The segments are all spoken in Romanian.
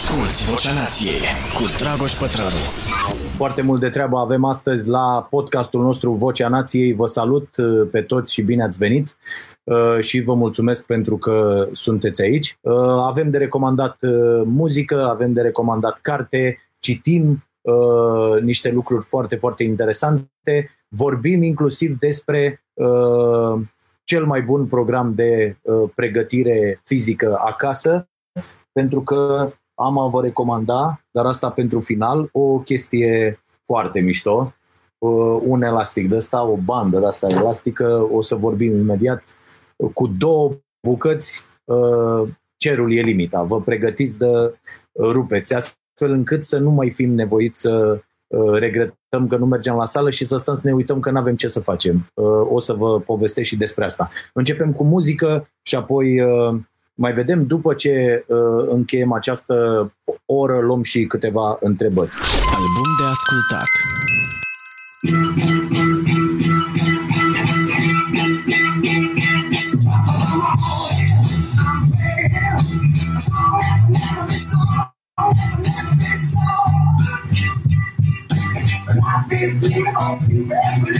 Asculți Vocea Nației cu Dragoș Pătrălu. Foarte mult de treabă avem astăzi la podcastul nostru Vocea Nației. Vă salut uh, pe toți și bine ați venit uh, și vă mulțumesc pentru că sunteți aici. Uh, avem de recomandat muzică, avem de recomandat carte, citim niște lucruri foarte, foarte interesante. Vorbim inclusiv despre cel mai bun program de pregătire fizică acasă, pentru că am a vă recomanda, dar asta pentru final, o chestie foarte mișto, uh, un elastic de ăsta, o bandă de asta elastică, o să vorbim imediat, cu două bucăți, uh, cerul e limita. Vă pregătiți de rupeți, astfel încât să nu mai fim nevoiți să uh, regretăm că nu mergem la sală și să stăm să ne uităm că nu avem ce să facem. O să vă povestesc și despre asta. Începem cu muzică și apoi mai vedem după ce uh, încheiem această oră, luăm și câteva întrebări. Album de ascultat. You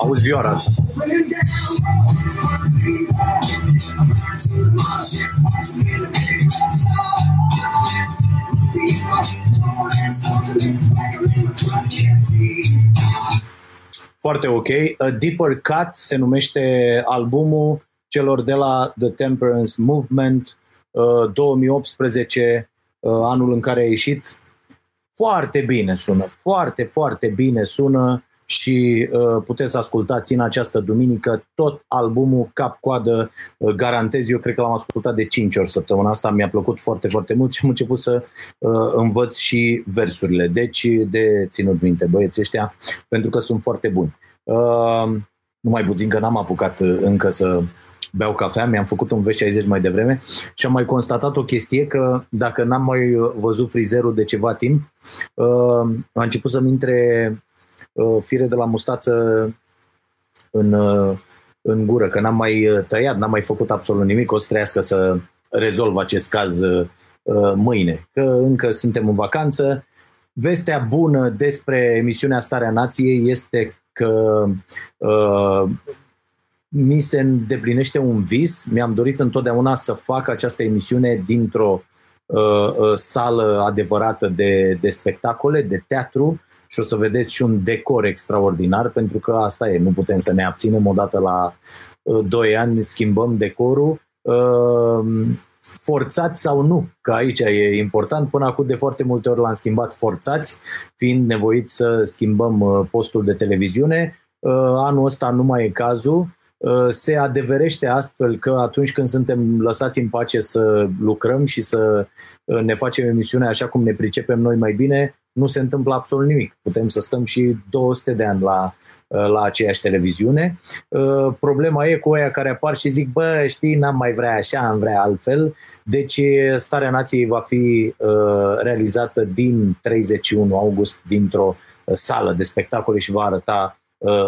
Auzi vioara asta. Foarte ok. A Deeper Cut se numește albumul celor de la The Temperance Movement 2018, uh, uh, anul în care a ieșit. Foarte bine sună, foarte, foarte bine sună și uh, puteți să ascultați în această duminică tot albumul cap-coadă, uh, garantez, eu cred că l-am ascultat de 5 ori săptămâna asta, mi-a plăcut foarte, foarte mult și am început să uh, învăț și versurile. Deci de ținut minte băieții ăștia, pentru că sunt foarte buni. Uh, numai puțin că n-am apucat uh, încă să beau cafea, mi-am făcut un V60 mai devreme și am mai constatat o chestie că dacă n-am mai văzut frizerul de ceva timp, uh, a început să-mi intre Uh, fire de la mustață în, uh, în gură, că n-am mai uh, tăiat, n-am mai făcut absolut nimic, o să trăiască să rezolv acest caz mâine, că încă suntem în vacanță. Vestea bună despre emisiunea Starea Nației este că uh, mi se îndeplinește un vis. Mi-am dorit întotdeauna să fac această emisiune dintr-o uh, uh, sală adevărată de, de spectacole, de teatru, și o să vedeți și un decor extraordinar, pentru că asta e, nu putem să ne abținem odată la 2 uh, ani, schimbăm decorul, uh, forțați sau nu, că aici e important, până acum de foarte multe ori l-am schimbat forțați, fiind nevoiți să schimbăm uh, postul de televiziune, anul ăsta nu mai e cazul, se adeverește astfel că atunci când suntem lăsați în pace să lucrăm și să ne facem emisiunea așa cum ne pricepem noi mai bine, nu se întâmplă absolut nimic. Putem să stăm și 200 de ani la, la aceeași televiziune. Uh, problema e cu aia care apar și zic, bă, știi, n-am mai vrea așa, am vrea altfel. Deci Starea Nației va fi uh, realizată din 31 august dintr-o sală de spectacole și va arăta uh,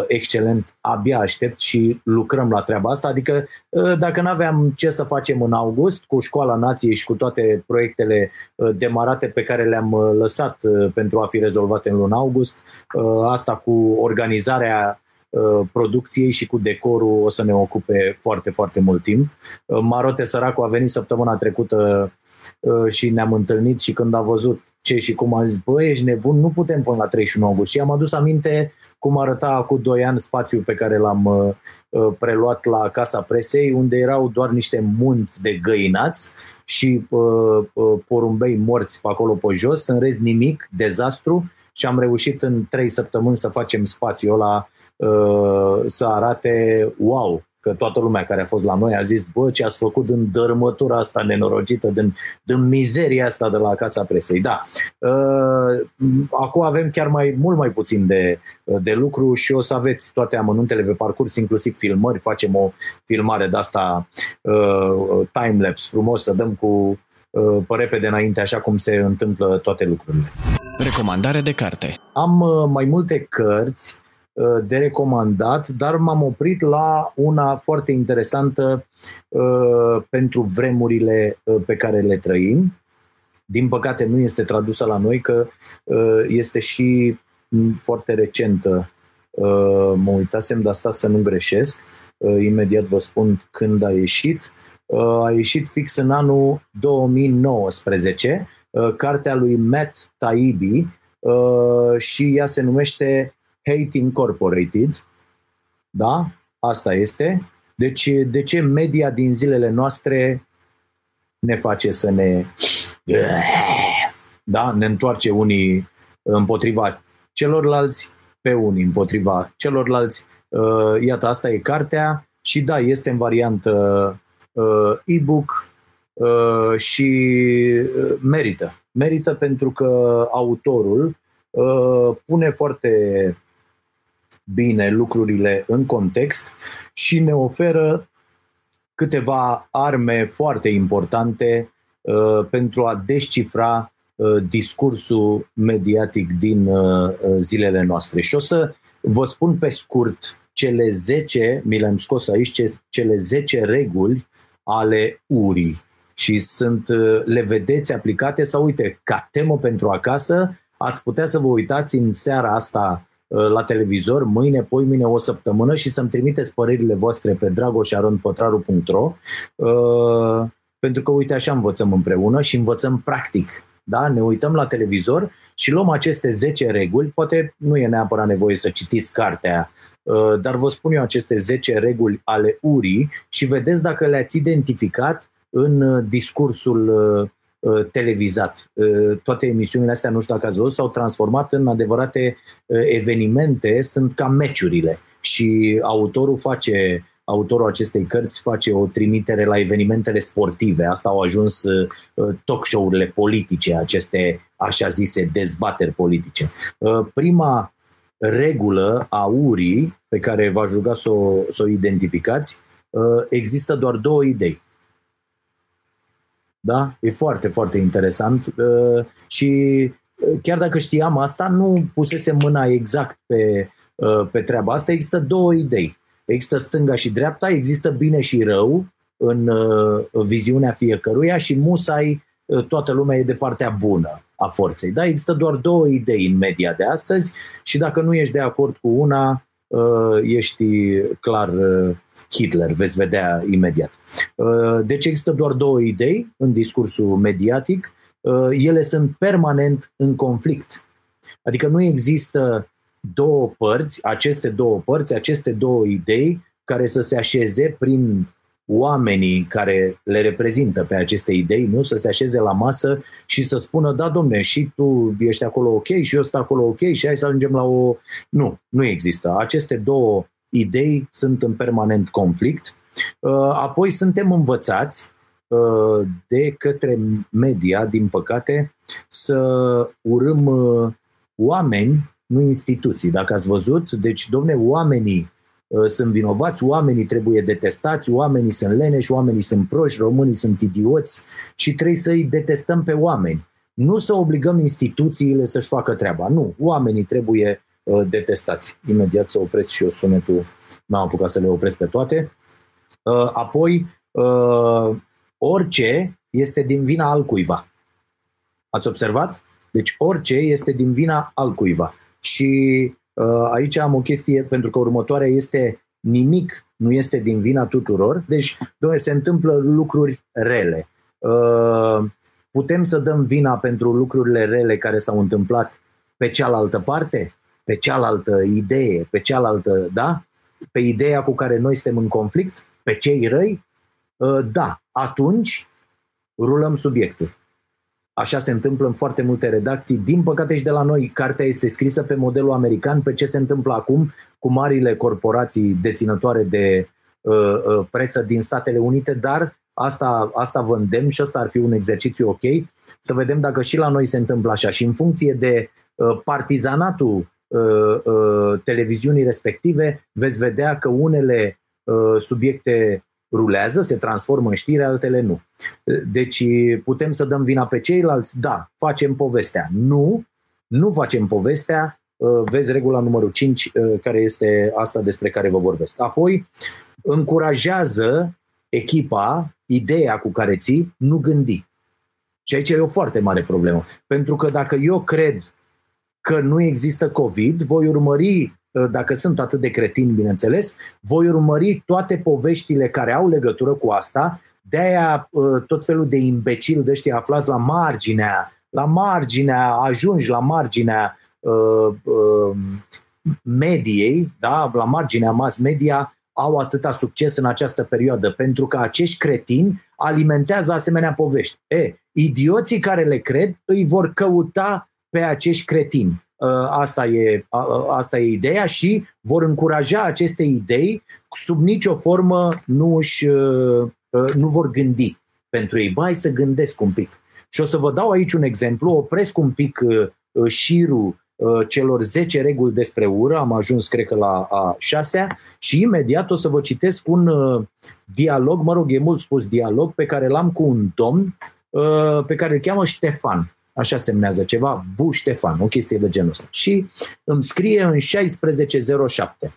excelent, abia aștept și lucrăm la treaba asta. Adică uh, dacă nu aveam ce să facem în august cu Școala Nației și cu toate proiectele uh, demarate pe care le-am uh, lăsat uh, pentru a fi rezolvate în luna august, uh, asta cu organizarea uh, producției și cu decorul o să ne ocupe foarte, foarte mult timp. Uh, Marote Săracu a venit săptămâna trecută și ne-am întâlnit și când a văzut ce și cum a zis, bă, ești nebun, nu putem până la 31 august. Și am adus aminte cum arăta acum 2 ani spațiul pe care l-am uh, uh, preluat la Casa Presei, unde erau doar niște munți de găinați și uh, uh, porumbei morți pe acolo pe jos, în rest nimic, dezastru și am reușit în 3 săptămâni să facem spațiul ăla uh, să arate wow. Că toată lumea care a fost la noi a zis, bă, ce ați făcut în dărâmătura asta nenorocită, din, din mizeria asta de la Casa Presei. Da, uh, acum avem chiar mai mult mai puțin de, de lucru și o să aveți toate amănuntele pe parcurs, inclusiv filmări, facem o filmare de asta uh, time-lapse frumos, să dăm cu uh, pe repede înainte, așa cum se întâmplă toate lucrurile. Recomandare de carte. Am uh, mai multe cărți uh, de recomandat, dar m-am oprit la una foarte interesantă uh, pentru vremurile pe care le trăim. Din păcate nu este tradusă la noi, că este și foarte recentă. Mă uitasem, dar asta să nu greșesc. Imediat vă spun când a ieșit. A ieșit fix în anul 2019 Uh, cartea lui Matt Taibbi uh, și ea se numește Hate Incorporated. Da? Asta este. Deci, de ce media din zilele noastre ne face să ne da? ne întoarce unii împotriva celorlalți, pe unii împotriva celorlalți. Uh, iată, asta e cartea și da, este în variantă e-book, Uh, și uh, merită. Merită pentru că autorul uh, pune foarte bine lucrurile în context și ne oferă câteva arme foarte importante pentru a descifra discursul mediatic din zilele noastre. Și o să vă spun pe scurt cele 10, mi le-am scos aici, cele 10 reguli ale urii și sunt, uh, le vedeți aplicate sau uite, ca temă pentru acasă, ați putea să vă uitați în seara asta uh, la televizor, mâine, poi mine o săptămână și să-mi trimiteți părerile voastre pe dragoșarondpătraru.ro uh, pentru că, uite, așa învățăm împreună și învățăm practic. Da? Ne uităm la televizor și luăm aceste 10 reguli. Poate nu e neapărat nevoie să citiți cartea, dar vă spun eu aceste 10 reguli ale URI și vedeți dacă le-ați identificat în uh, discursul uh, uh, televizat. Toate emisiunile astea, nu știu dacă ați văzut, s-au transformat în adevărate evenimente, sunt ca meciurile și autorul face autorul acestei cărți face o trimitere la evenimentele sportive. Asta au ajuns talk show-urile politice, aceste așa zise dezbateri politice. Prima regulă a URI, pe care v-aș ruga să o, să o identificați, există doar două idei. Da? E foarte, foarte interesant uh, și uh, chiar dacă știam asta, nu pusesem mâna exact pe, uh, pe treaba asta. Există două idei. Există stânga și dreapta, există bine și rău în viziunea fiecăruia și musai toată lumea e de partea bună a forței. Da? Există doar două idei în media de astăzi și dacă nu ești de acord cu una, ești clar Hitler, veți vedea imediat. Uh, deci există doar două idei în discursul mediatic, uh, ele sunt permanent în conflict. Adică nu există două părți, aceste două părți, aceste două idei care să se așeze prin oamenii care le reprezintă pe aceste idei, nu să se așeze la masă și să spună, da, domne, și tu ești acolo ok și eu sunt acolo ok și hai să ajungem la o... Nu, nu există. Aceste două idei sunt în permanent conflict. Uh, apoi suntem învățați uh, de către media, din păcate, să urâm uh, oameni, nu instituții. Dacă ați văzut, deci, domne, oamenii sunt vinovați, oamenii trebuie detestați, oamenii sunt leneși, oamenii sunt proști, românii sunt idioți și trebuie să-i detestăm pe oameni. Nu să obligăm instituțiile să-și facă treaba. Nu, oamenii trebuie Uh, detestați. Imediat să opresc și eu sunetul, n-am apucat să le opresc pe toate. Uh, apoi, uh, orice este din vina al cuiva. Ați observat? Deci orice este din vina al cuiva. Și aici am o chestie, pentru că următoarea este nimic nu este din vina tuturor. Deci, doamne, se întâmplă lucruri rele. Putem să dăm vina pentru lucrurile rele care s-au întâmplat pe cealaltă parte? pe cealaltă idee, pe cealaltă, da? Pe ideea cu care noi suntem în conflict, pe cei răi, ă, da, atunci rulăm subiectul. Așa se întâmplă în foarte multe redacții. Din păcate și de la noi, cartea este scrisă pe modelul american, pe ce se întâmplă acum cu marile corporații deținătoare de presă din Statele Unite, dar asta, asta vă îndemn și asta ar fi un exercițiu ok, să vedem dacă și la noi se întâmplă așa. Și în funcție de partizanatul televiziunii respective, veți vedea că unele subiecte rulează, se transformă în știri, altele nu. Deci putem să dăm vina pe ceilalți? Da, facem povestea. Nu, nu facem povestea, uh, vezi regula numărul 5, uh, care este asta despre care vă vorbesc. Apoi, încurajează echipa, ideea cu care ții, nu gândi. Și aici e o foarte mare problemă. Pentru că dacă eu cred că nu există COVID, voi urmări Uh, dacă sunt atât de cretini, bineînțeles, voi urmări toate poveștile care au legătură cu asta, de-aia uh, tot felul de imbecil de ăștia aflați la marginea, la marginea, ajungi la marginea uh, uh, mediei, da, la marginea mass media, au atâta succes în această perioadă, pentru că acești cretini alimentează asemenea povești. E, idioții care le cred îi vor căuta pe acești cretini. Uh, asta e, asta e ideea și vor încuraja aceste idei sub nicio formă nu, își, uh, uh, nu vor gândi pentru ei. Bai să gândesc un pic. Și o să vă dau aici un exemplu, opresc un pic șirul celor 10 reguli despre ură, am ajuns cred că la a 6 și imediat o să vă citesc un dialog, mă rog, e mult spus dialog, pe care l-am cu un domn pe care îl cheamă Ștefan așa semnează ceva, Bu Ștefan, o chestie de genul ăsta. Și îmi scrie în 1607.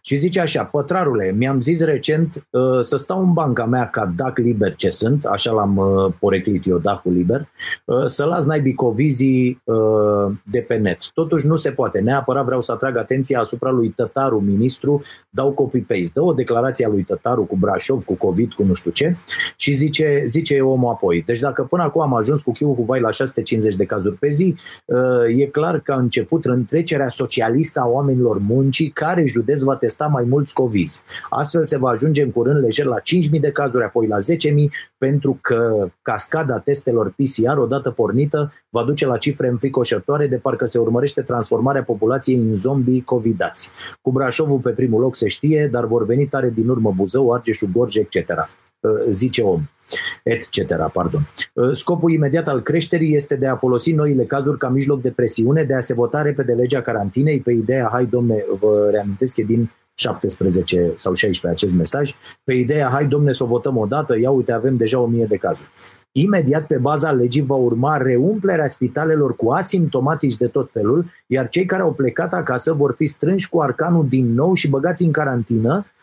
Și zice așa, pătrarule, mi-am zis recent uh, să stau în banca mea ca DAC liber ce sunt, așa l-am uh, poreclit eu, DAC-ul liber, uh, să las naibii covizii uh, de pe net. Totuși nu se poate. Neapărat vreau să atrag atenția asupra lui Tătaru, ministru, dau copy-paste. Dă o declarație a lui Tătaru cu Brașov, cu COVID, cu nu știu ce și zice, zice omul apoi. Deci dacă până acum am ajuns cu chiul cu vai la 650 de cazuri pe zi, uh, e clar că a început întrecerea socialistă a oamenilor muncii care judez va testa mai mulți COVID. Astfel se va ajunge în curând lejer la 5.000 de cazuri, apoi la 10.000, pentru că cascada testelor PCR, odată pornită, va duce la cifre înfricoșătoare de parcă se urmărește transformarea populației în zombie covidați. Cu Brașovul pe primul loc se știe, dar vor veni tare din urmă Buzău, Argeșul, Gorj, etc. Zice om etc. Pardon. Scopul imediat al creșterii este de a folosi noile cazuri ca mijloc de presiune, de a se vota repede legea carantinei pe ideea, hai domne, vă reamintesc, e din 17 sau 16 acest mesaj, pe ideea, hai domne să o votăm odată, ia uite, avem deja 1000 de cazuri. Imediat pe baza legii va urma reumplerea spitalelor cu asimptomatici de tot felul, iar cei care au plecat acasă vor fi strânși cu arcanul din nou și băgați în carantină, Uh,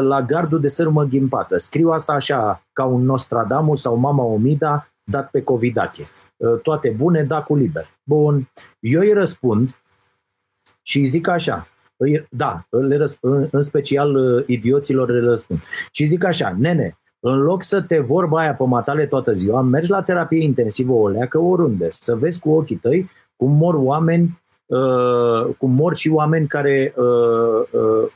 la gardul de sârmă ghimpată. Scriu asta așa, ca un Nostradamus sau Mama Omida dat pe Covidache. Uh, toate bune, da cu liber. Bun, eu îi răspund și îi zic așa, da, le răspund, în special uh, idioților le răspund. Și zic așa, nene, în loc să te vorba aia pe matale toată ziua, mergi la terapie intensivă o leacă oriunde, să vezi cu ochii tăi cum mor oameni, uh, cum mor și oameni care uh, uh,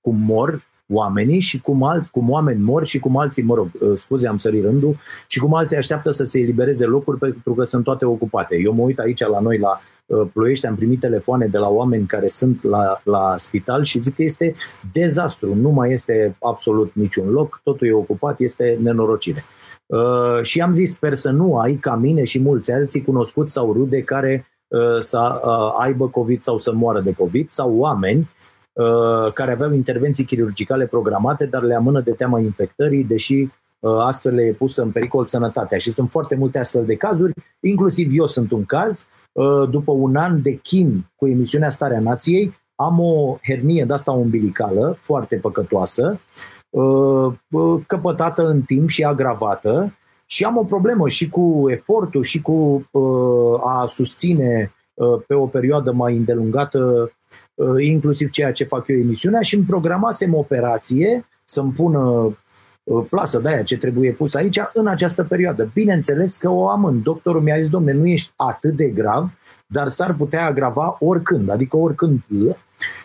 cum mor oamenii și cum, alt, cum oameni mor și cum alții, mă rog, uh, scuze, am sărit rândul, și cum alții așteaptă să se elibereze locuri pentru că sunt toate ocupate. Eu mă uit aici la noi, la uh, Ploiești, am primit telefoane de la oameni care sunt la, la spital și zic că este dezastru, nu mai este absolut niciun loc, totul e ocupat, este nenorocire. Uh, și am zis, sper să nu ai ca mine și mulți alții cunoscuți sau rude care uh, să uh, aibă COVID sau să moară de COVID sau oameni Uh, care aveau intervenții chirurgicale programate, dar le amână de teama infectării, deși uh, astfel le e pusă în pericol sănătatea. Și sunt foarte multe astfel de cazuri, inclusiv eu sunt un caz. Uh, după un an de chin cu emisiunea Starea Nației, am o hernie de asta umbilicală, foarte păcătoasă, căpătată în timp și agravată și am o problemă și cu efortul și cu a susține pe o perioadă mai îndelungată Uh, inclusiv ceea ce fac eu emisiunea și îmi programasem operație să-mi pună uh, plasă de aia ce trebuie pus aici în această perioadă. Bineînțeles că o amân. Doctorul mi-a zis, domne, nu ești atât de grav, dar s-ar putea agrava oricând, adică oricând.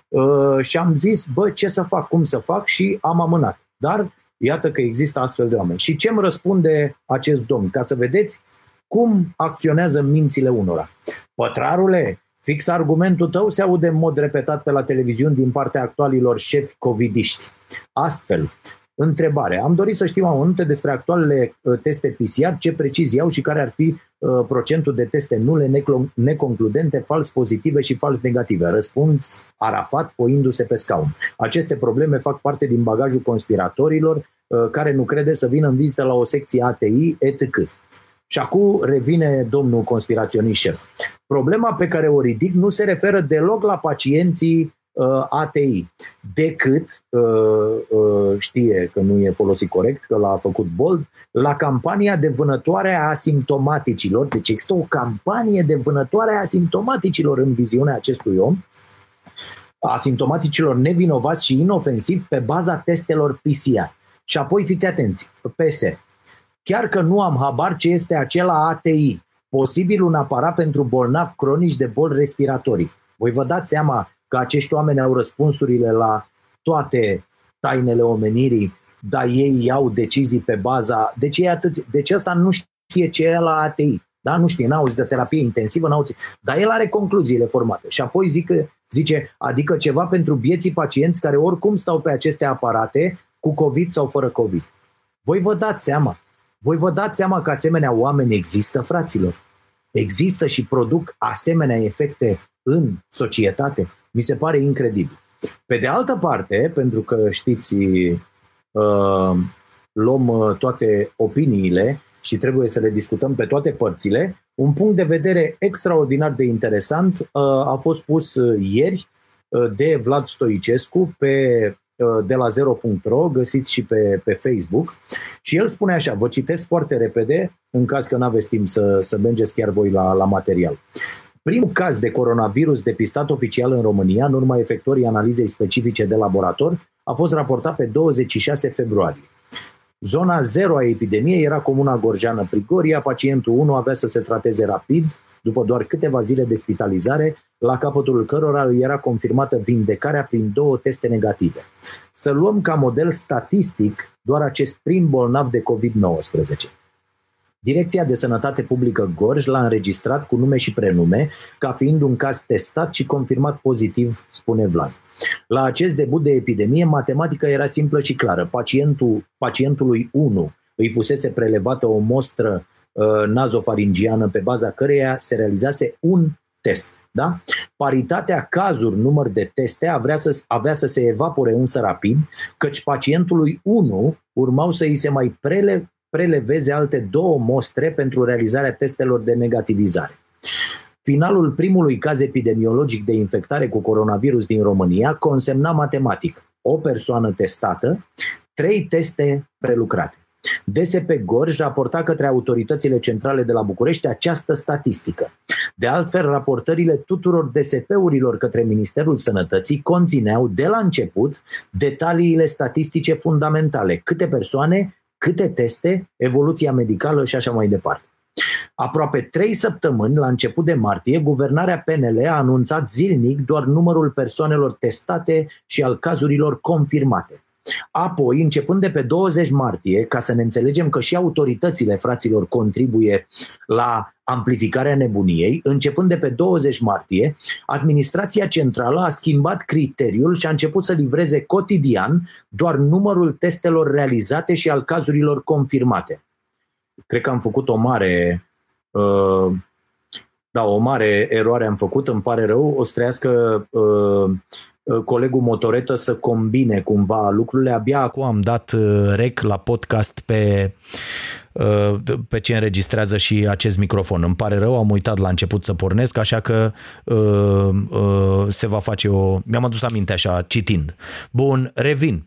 Uh, și am zis, bă, ce să fac, cum să fac și am amânat. Dar iată că există astfel de oameni. Și ce îmi răspunde acest domn? Ca să vedeți cum acționează mințile unora. Pătrarule, Fix argumentul tău se aude în mod repetat pe la televiziuni din partea actualilor șefi covidiști. Astfel, Întrebare. Am dorit să știm amănunte despre actualele uh, teste PCR, ce precizie au și care ar fi uh, procentul de teste nule, neconcludente, fals pozitive și fals negative. Răspuns Arafat, foindu-se pe scaun. Aceste probleme fac parte din bagajul conspiratorilor uh, care nu crede să vină în vizită la o secție ATI, etc. Și acum revine domnul conspiraționist șef. Problema pe care o ridic nu se referă deloc la pacienții uh, ATI, decât, uh, uh, știe că nu e folosit corect, că l-a făcut bold, la campania de vânătoare a asimptomaticilor. Deci există o campanie de vânătoare a asimptomaticilor în viziunea acestui om, asimptomaticilor nevinovați și inofensivi pe baza testelor PCR. Și apoi fiți atenți, PS. Chiar că nu am habar ce este acela ATI, posibil un aparat pentru bolnavi cronici de boli respiratorii. Voi vă dați seama că acești oameni au răspunsurile la toate tainele omenirii, dar ei iau decizii pe baza... Deci, ei atât... deci ăsta nu știe ce e la ATI. Da? Nu știe, n-auzi de terapie intensivă, n-auzi. Dar el are concluziile formate. Și apoi zic, zice, adică ceva pentru bieții pacienți care oricum stau pe aceste aparate cu COVID sau fără COVID. Voi vă dați seama. Voi vă dați seama că asemenea oameni există, fraților. Există și produc asemenea efecte în societate. Mi se pare incredibil. Pe de altă parte, pentru că știți, uh, luăm uh, toate opiniile și trebuie să le discutăm pe toate părțile, un punct de vedere extraordinar de interesant uh, a fost pus ieri de Vlad Stoicescu pe de la zero.ro, găsiți și pe, pe Facebook. Și el spune așa, vă citesc foarte repede, în caz că nu aveți timp să, să mergeți chiar voi la, la material. Primul caz de coronavirus depistat oficial în România, în urma efectorii analizei specifice de laborator, a fost raportat pe 26 februarie. Zona 0 a epidemiei era comuna Gorjeană Prigoria, pacientul 1 avea să se trateze rapid, după doar câteva zile de spitalizare, la capătul cărora îi era confirmată vindecarea prin două teste negative. Să luăm ca model statistic doar acest prim bolnav de COVID-19. Direcția de Sănătate Publică Gorj l-a înregistrat cu nume și prenume, ca fiind un caz testat și confirmat pozitiv, spune Vlad. La acest debut de epidemie, matematica era simplă și clară. Pacientul, pacientului 1 îi fusese prelevată o mostră uh, nazofaringiană pe baza căreia se realizase un test. Da? Paritatea cazuri, număr de teste, avea să, avea să se evapore însă rapid, căci pacientului 1 urmau să îi se mai prele, preleveze alte două mostre pentru realizarea testelor de negativizare. Finalul primului caz epidemiologic de infectare cu coronavirus din România consemna matematic o persoană testată, trei teste prelucrate. DSP Gorj raporta către autoritățile centrale de la București această statistică. De altfel, raportările tuturor DSP-urilor către Ministerul Sănătății conțineau de la început detaliile statistice fundamentale, câte persoane, câte teste, evoluția medicală și așa mai departe. Aproape trei săptămâni, la început de martie, guvernarea PNL a anunțat zilnic doar numărul persoanelor testate și al cazurilor confirmate. Apoi, începând de pe 20 martie, ca să ne înțelegem că și autoritățile fraților contribuie la amplificarea nebuniei, începând de pe 20 martie, administrația centrală a schimbat criteriul și a început să livreze cotidian doar numărul testelor realizate și al cazurilor confirmate. Cred că am făcut o mare uh, da, o mare eroare am făcut, îmi pare rău, o să trăiască uh, Uh, colegul Motoretă să combine cumva lucrurile. Abia acum am dat uh, rec la podcast pe uh, pe ce înregistrează și acest microfon. Îmi pare rău, am uitat la început să pornesc, așa că uh, uh, se va face o... Mi-am adus aminte așa, citind. Bun, revin.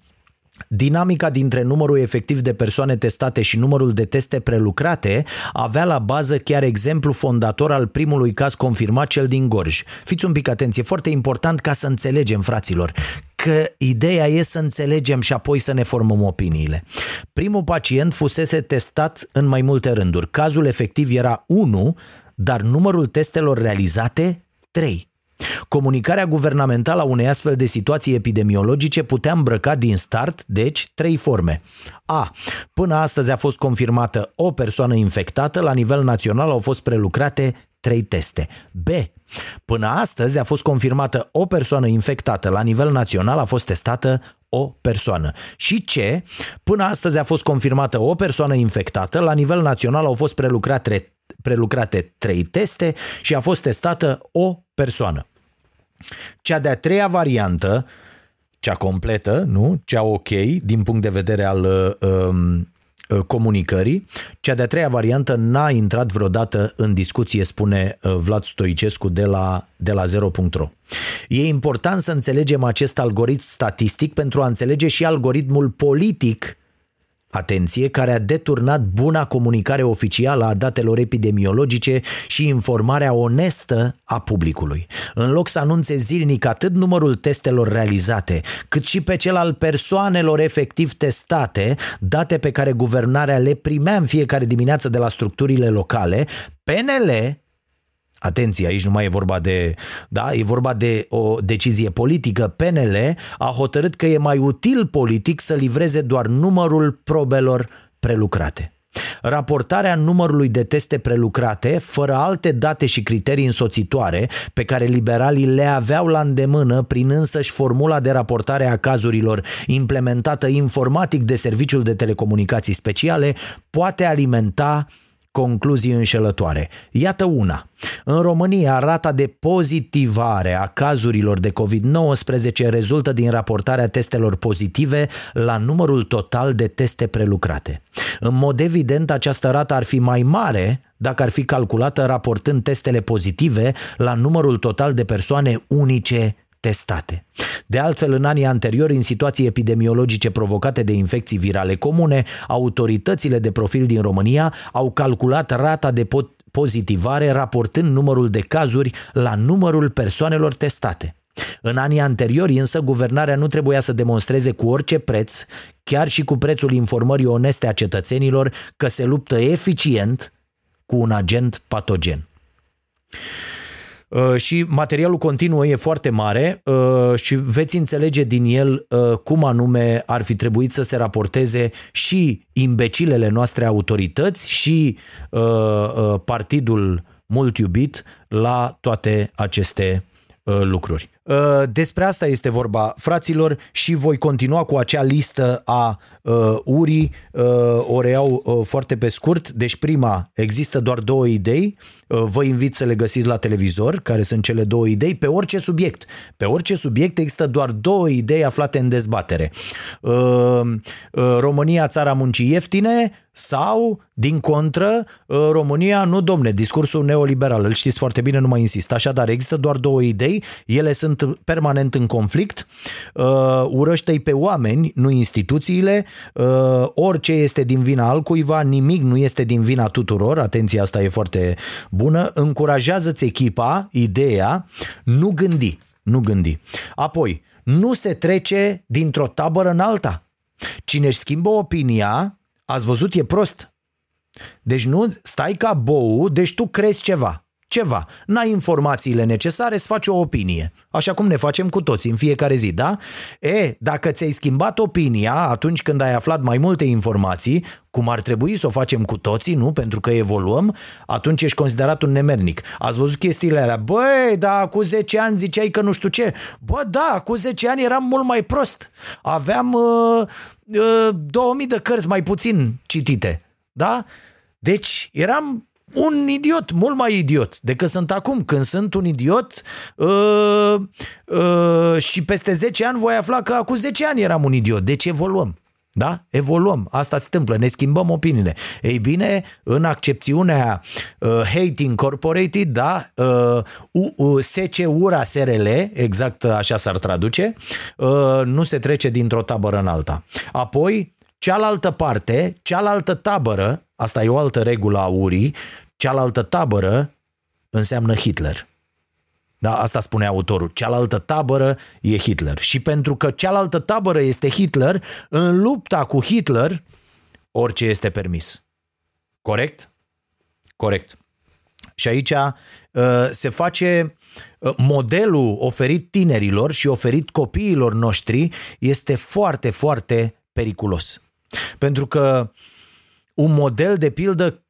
Dinamica dintre numărul efectiv de persoane testate și numărul de teste prelucrate avea la bază chiar exemplu fondator al primului caz confirmat, cel din Gorj. Fiți un pic atenție, foarte important ca să înțelegem, fraților, că ideea e să înțelegem și apoi să ne formăm opiniile. Primul pacient fusese testat în mai multe rânduri. Cazul efectiv era 1, dar numărul testelor realizate 3. Comunicarea guvernamentală a unei astfel de situații epidemiologice putea îmbrăca din start, deci, trei forme. A. Până astăzi a fost confirmată o persoană infectată, la nivel național au fost prelucrate trei teste. B. Până astăzi a fost confirmată o persoană infectată. La nivel național a fost testată o persoană. Și ce? Până astăzi a fost confirmată o persoană infectată. La nivel național au fost prelucrate, prelucrate trei teste și a fost testată o persoană. Cea de-a treia variantă, cea completă, nu? Cea ok din punct de vedere al um, Uh, comunicării. Cea de-a treia variantă n-a intrat vreodată în discuție, spune uh, Vlad Stoicescu de la, de la 0.ro. E important să înțelegem acest algoritm statistic pentru a înțelege și algoritmul politic atenție, care a deturnat buna comunicare oficială a datelor epidemiologice și informarea onestă a publicului. În loc să anunțe zilnic atât numărul testelor realizate, cât și pe cel al persoanelor efectiv testate, date pe care guvernarea le primea în fiecare dimineață de la structurile locale, PNL Atenție, aici nu mai e vorba de, da, e vorba de o decizie politică. PNL a hotărât că e mai util politic să livreze doar numărul probelor prelucrate. Raportarea numărului de teste prelucrate, fără alte date și criterii însoțitoare pe care liberalii le aveau la îndemână prin însăși formula de raportare a cazurilor implementată informatic de Serviciul de Telecomunicații Speciale, poate alimenta concluzii înșelătoare. Iată una. În România, rata de pozitivare a cazurilor de COVID-19 rezultă din raportarea testelor pozitive la numărul total de teste prelucrate. În mod evident, această rată ar fi mai mare dacă ar fi calculată raportând testele pozitive la numărul total de persoane unice testate. De altfel, în anii anteriori, în situații epidemiologice provocate de infecții virale comune, autoritățile de profil din România au calculat rata de pozitivare raportând numărul de cazuri la numărul persoanelor testate. În anii anteriori însă guvernarea nu trebuia să demonstreze cu orice preț, chiar și cu prețul informării oneste a cetățenilor, că se luptă eficient cu un agent patogen. Uh, și materialul continuă e foarte mare uh, și veți înțelege din el uh, cum anume ar fi trebuit să se raporteze și imbecilele noastre autorități și partidul mult iubit la toate aceste lucruri. Despre asta este vorba, fraților, și voi continua cu acea listă a urii, o reiau foarte pe scurt. Deci prima, există doar două idei, Uh, vă invit să le găsiți la televizor, care sunt cele două idei, pe orice subiect. Pe orice subiect există doar două idei aflate în dezbatere. Uh, uh, România, țara muncii ieftine, sau, din contră, România, nu domne, discursul neoliberal, îl știți foarte bine, nu mai insist. Așadar, există doar două idei, ele sunt permanent în conflict, urăște-i pe oameni, nu instituțiile, orice este din vina altcuiva, nimic nu este din vina tuturor, atenție, asta e foarte bună, încurajează-ți echipa, ideea, nu gândi, nu gândi. Apoi, nu se trece dintr-o tabără în alta. Cine își schimbă opinia, ați văzut, e prost. Deci nu stai ca bou, deci tu crezi ceva ceva. N-ai informațiile necesare să faci o opinie. Așa cum ne facem cu toți în fiecare zi, da? E, dacă ți-ai schimbat opinia atunci când ai aflat mai multe informații, cum ar trebui să o facem cu toții, nu? Pentru că evoluăm, atunci ești considerat un nemernic. Ați văzut chestiile alea? Băi, da, cu 10 ani ziceai că nu știu ce. Bă, da, cu 10 ani eram mult mai prost. Aveam uh, uh, 2000 de cărți mai puțin citite. Da? Deci eram un idiot, mult mai idiot decât sunt acum. Când sunt un idiot uh, uh, și peste 10 ani voi afla că acum 10 ani eram un idiot. Deci evoluăm. Da? Evoluăm. Asta se întâmplă. Ne schimbăm opiniile. Ei bine, în accepțiunea uh, Hate Incorporated, da, uh, uh, SC Ura SRL, exact așa s-ar traduce, uh, nu se trece dintr-o tabără în alta. Apoi, cealaltă parte, cealaltă tabără, asta e o altă regulă a urii, cealaltă tabără înseamnă Hitler. Da, asta spune autorul. Cealaltă tabără e Hitler. Și pentru că cealaltă tabără este Hitler, în lupta cu Hitler, orice este permis. Corect? Corect. Și aici uh, se face uh, modelul oferit tinerilor și oferit copiilor noștri este foarte, foarte periculos. Pentru că un model de pildă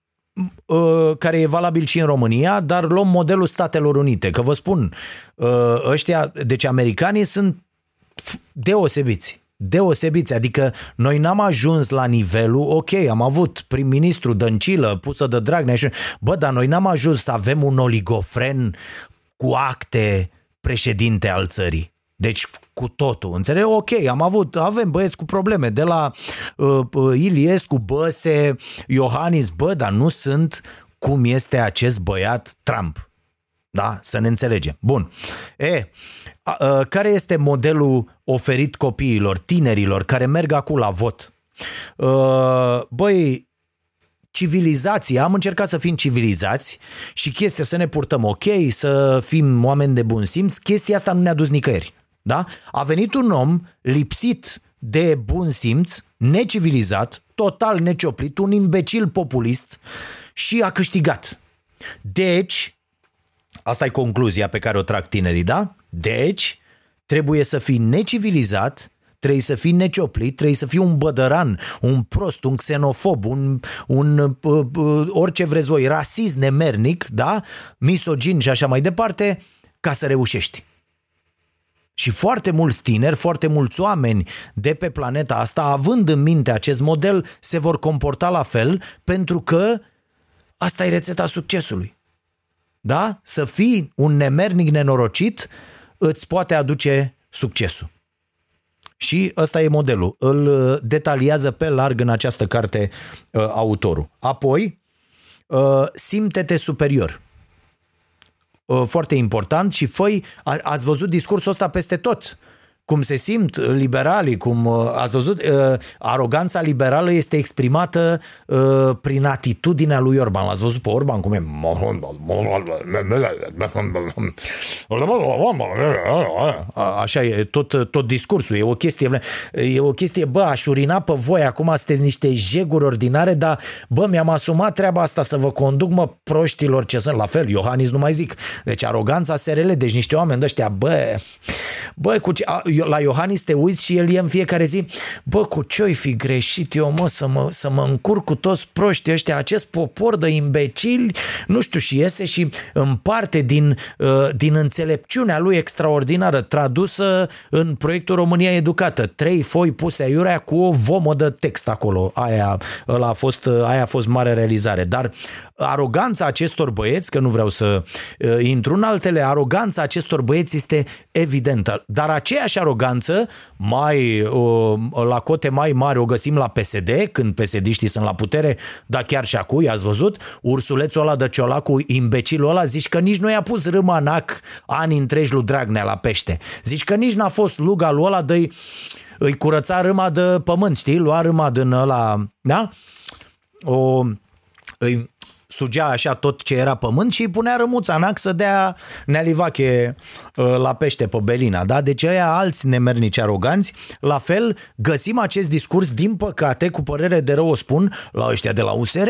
uh, care e valabil și în România, dar luăm modelul Statelor Unite. Că vă spun, uh, ăștia, deci americanii sunt deosebiți. Deosebiți, adică noi n-am ajuns la nivelul, ok, am avut prim-ministru Dăncilă pusă de Dragnea și bă, dar noi n-am ajuns să avem un oligofren cu acte președinte al țării. Deci cu totul, înțeleg? Ok, am avut, avem băieți cu probleme de la uh, uh, Iliescu, Băse, Iohannis, bă, dar nu sunt cum este acest băiat Trump. Da? Să ne înțelegem. Bun. E, a, a, care este modelul oferit copiilor, tinerilor care merg acum la vot? A, băi, civilizația, am încercat să fim civilizați și chestia să ne purtăm ok, să fim oameni de bun simț, chestia asta nu ne-a dus nicăieri. Da? A venit un om lipsit de bun simț, necivilizat, total necioplit, un imbecil populist și a câștigat. Deci, asta e concluzia pe care o trag tinerii, da? Deci, trebuie să fii necivilizat, trebuie să fii necioplit, trebuie să fii un bădăran, un prost, un xenofob, un, un uh, uh, orice vreți voi, rasist nemernic, da? misogin și așa mai departe, ca să reușești. Și foarte mulți tineri, foarte mulți oameni de pe planeta asta, având în minte acest model, se vor comporta la fel pentru că asta e rețeta succesului. Da? Să fii un nemernic nenorocit îți poate aduce succesul. Și ăsta e modelul. Îl uh, detaliază pe larg în această carte uh, autorul. Apoi, uh, simte-te superior. Uh, foarte important și făi, a, ați văzut discursul ăsta peste tot cum se simt liberalii, cum uh, ați văzut, uh, aroganța liberală este exprimată uh, prin atitudinea lui Orban. L-ați văzut pe Orban cum e? Așa e tot, tot discursul. E o chestie, e o chestie, bă, aș urina pe voi, acum sunteți niște jeguri ordinare, dar bă, mi-am asumat treaba asta să vă conduc, mă, proștilor ce sunt. La fel, Iohannis nu mai zic. Deci aroganța SRL, deci niște oameni de ăștia, bă, bă, cu ce, a, la Iohannis te uiți și el e în fiecare zi, bă, cu ce-oi fi greșit eu, mă, să mă, să mă încurc cu toți proștii ăștia, acest popor de imbecili, nu știu, și iese și parte din, uh, din înțelepciunea lui extraordinară, tradusă în proiectul România Educată. Trei foi puse aiurea cu o vomă de text acolo. Aia, a fost, aia a fost mare realizare. Dar aroganța acestor băieți, că nu vreau să uh, intru în altele, aroganța acestor băieți este evidentă. Dar aceeași aroganță, mai, uh, la cote mai mari, o găsim la PSD, când psd sunt la putere, dar chiar și acum, ați văzut, ursulețul ăla de ciolacu, imbecilul ăla, zici că nici nu i-a pus râma nac ani întregi lui Dragnea la pește. Zici că nici n-a fost luga lui ăla de îi curăța râma de pământ, știi? Lua râma din ăla, da? O, îi, sugea așa tot ce era pământ și îi punea rămuța în să dea nealivache uh, la pește pe Belina. Da? Deci ăia alți nemernici aroganți, la fel găsim acest discurs, din păcate, cu părere de rău o spun, la ăștia de la USR,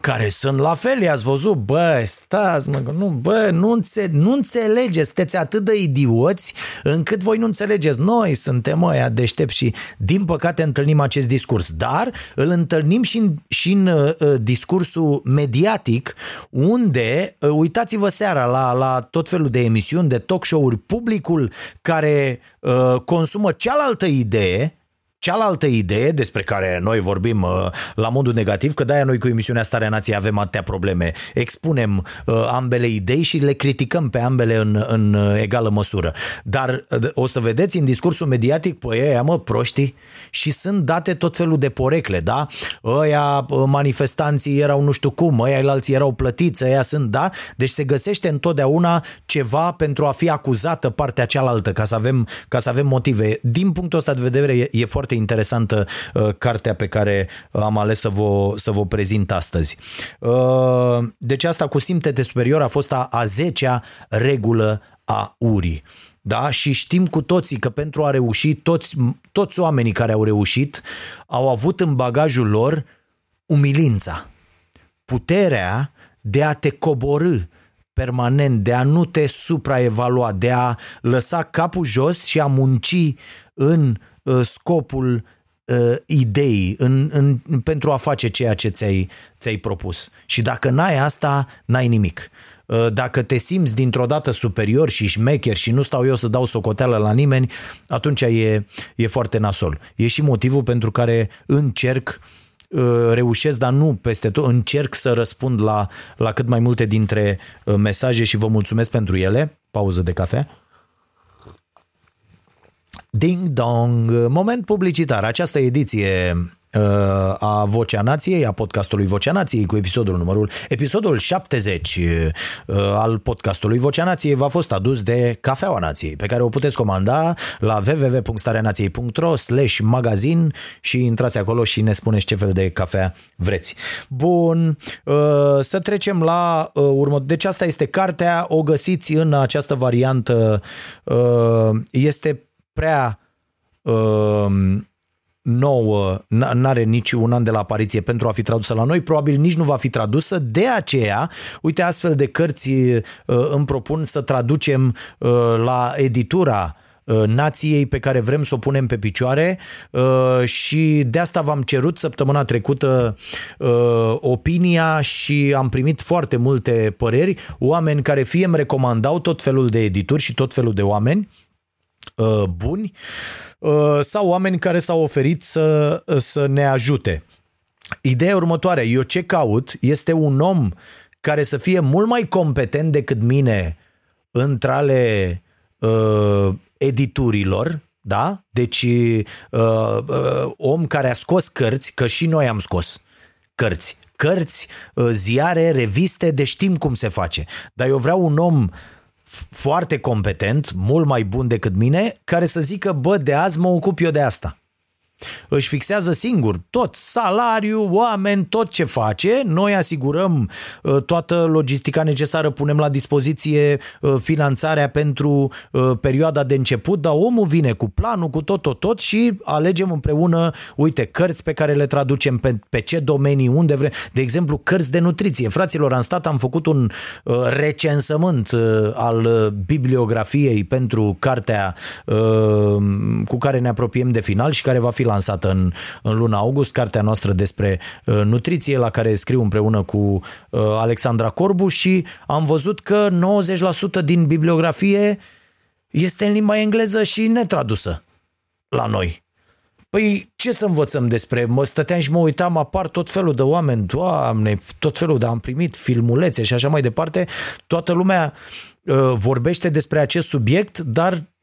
care sunt la fel, i-ați văzut, bă, stați mă, nu, bă, nu, înțe- nu înțelegeți, sunteți atât de idioți încât voi nu înțelegeți. Noi suntem ăia deștepți și din păcate întâlnim acest discurs, dar îl întâlnim și în, și în uh, discursul mediat mediatic, unde, uh, uitați-vă seara la, la tot felul de emisiuni, de talk show-uri, publicul care uh, consumă cealaltă idee, Cealaltă idee despre care noi vorbim uh, la modul negativ, că de-aia noi cu emisiunea Starea Nației avem atâtea probleme, expunem uh, ambele idei și le criticăm pe ambele în, în uh, egală măsură. Dar uh, o să vedeți în discursul mediatic, păi ăia, mă, proștii, și sunt date tot felul de porecle, da? Ăia uh, manifestanții erau nu știu cum, ăia alții erau plătiți, ăia sunt, da? Deci se găsește întotdeauna ceva pentru a fi acuzată partea cealaltă, ca să avem, ca să avem motive. Din punctul ăsta de vedere e, e foarte foarte interesantă uh, cartea pe care am ales să vă, să vă prezint astăzi. Uh, deci asta cu simte de superior a fost a, a zecea regulă a urii. Da? Și știm cu toții că pentru a reuși, toți, toți oamenii care au reușit au avut în bagajul lor umilința, puterea de a te coborâ permanent, de a nu te supraevalua, de a lăsa capul jos și a munci în Uh, scopul uh, idei în, în, pentru a face ceea ce ți-ai, ți-ai propus. Și dacă n-ai asta, n-ai nimic. Uh, dacă te simți dintr-o dată superior și șmecher și nu stau eu să dau socoteală la nimeni, atunci e, e foarte nasol. E și motivul pentru care încerc uh, reușesc, dar nu peste tot, încerc să răspund la, la cât mai multe dintre uh, mesaje și vă mulțumesc pentru ele. Pauză de cafea. Ding dong, moment publicitar. Această ediție uh, a Vocea Nației, a podcastului Vocea Nației cu episodul numărul, episodul 70 uh, al podcastului Vocea Nației v-a fost adus de Cafeaua Nației, pe care o puteți comanda la www.stareanației.ro slash magazin și intrați acolo și ne spuneți ce fel de cafea vreți. Bun, uh, să trecem la următoarea. Deci asta este cartea, o găsiți în această variantă, este prea uh, nouă, n-are nici un an de la apariție pentru a fi tradusă la noi, probabil nici nu va fi tradusă, de aceea, uite, astfel de cărți uh, îmi propun să traducem uh, la editura uh, nației pe care vrem să o punem pe picioare uh, și de asta v-am cerut săptămâna trecută uh, opinia și am primit foarte multe păreri, oameni care fie îmi recomandau tot felul de edituri și tot felul de oameni Uh, buni uh, sau oameni care s-au oferit să, să ne ajute. Ideea următoare, eu ce caut este un om care să fie mult mai competent decât mine între ale uh, editurilor, da? Deci uh, uh, om care a scos cărți, că și noi am scos cărți, cărți, uh, ziare, reviste, de știm cum se face. Dar eu vreau un om uh, foarte competent, mult mai bun decât mine, care să zică, bă, de azi mă ocup eu de asta își fixează singur tot, salariu, oameni, tot ce face. Noi asigurăm uh, toată logistica necesară, punem la dispoziție uh, finanțarea pentru uh, perioada de început, dar omul vine cu planul, cu tot, tot, tot și alegem împreună, uite, cărți pe care le traducem pe, pe ce domenii, unde vrem. De exemplu, cărți de nutriție. Fraților, am stat, am făcut un recensământ al bibliografiei pentru cartea cu care ne apropiem de final și care va fi lansată în, în luna august, cartea noastră despre uh, nutriție, la care scriu împreună cu uh, Alexandra Corbu și am văzut că 90% din bibliografie este în limba engleză și netradusă la noi. Păi ce să învățăm despre? Mă stăteam și mă uitam, apar tot felul de oameni, doamne, tot felul de am primit filmulețe și așa mai departe. Toată lumea uh, vorbește despre acest subiect, dar Uh, uh,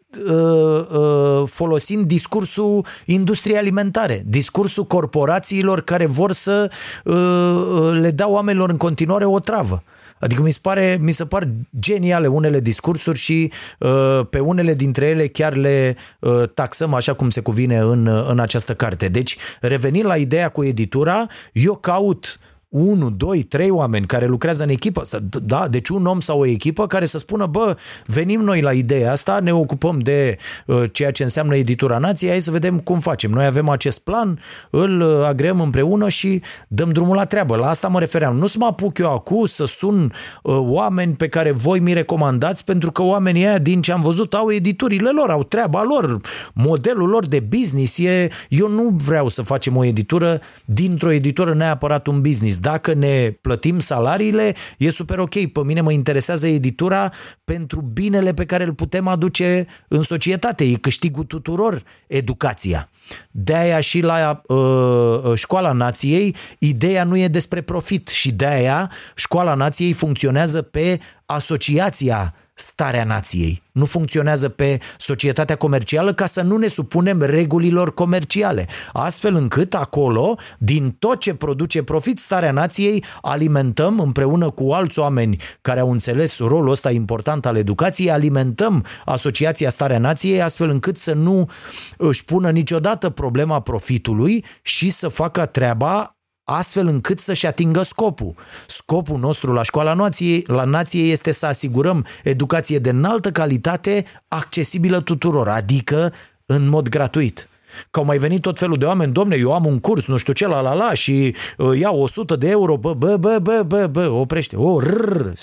folosind discursul industriei alimentare, discursul corporațiilor care vor să uh, le dau oamenilor în continuare o travă. Adică mi se, pare, mi se par geniale unele discursuri și uh, pe unele dintre ele chiar le uh, taxăm așa cum se cuvine în, în această carte. Deci, revenind la ideea cu editura, eu caut uh, 1, 2, 3 oameni care lucrează în echipă, da, deci un om sau o echipă care să spună, bă, venim noi la ideea asta, ne ocupăm de uh, ceea ce înseamnă editura nației, hai să vedem cum facem. Noi avem acest plan, îl uh, agreăm împreună și dăm drumul la treabă. La asta mă refeream. Nu să mă apuc eu acum să sun uh, oameni pe care voi mi recomandați, pentru că oamenii aia, din ce am văzut, au editurile lor, au treaba lor, modelul lor de business. E, eu nu vreau să facem o editură dintr-o editură neapărat un business dacă ne plătim salariile, e super ok. Pe mine mă interesează editura pentru binele pe care îl putem aduce în societate. E câștigul tuturor educația. De aia și la uh, uh, Școala Nației, ideea nu e despre profit și de aia Școala Nației funcționează pe asociația starea nației. Nu funcționează pe societatea comercială ca să nu ne supunem regulilor comerciale. Astfel încât acolo, din tot ce produce profit starea nației, alimentăm împreună cu alți oameni care au înțeles rolul ăsta important al educației, alimentăm Asociația Starea Nației astfel încât să nu își pună niciodată problema profitului și să facă treaba astfel încât să-și atingă scopul. Scopul nostru la școala nației, la nație este să asigurăm educație de înaltă calitate, accesibilă tuturor, adică în mod gratuit. Că au mai venit tot felul de oameni, domne, eu am un curs, nu știu ce, la la la și uh, iau 100 de euro, bă, bă, bă, bă, bă, bă, oprește, o, rrr,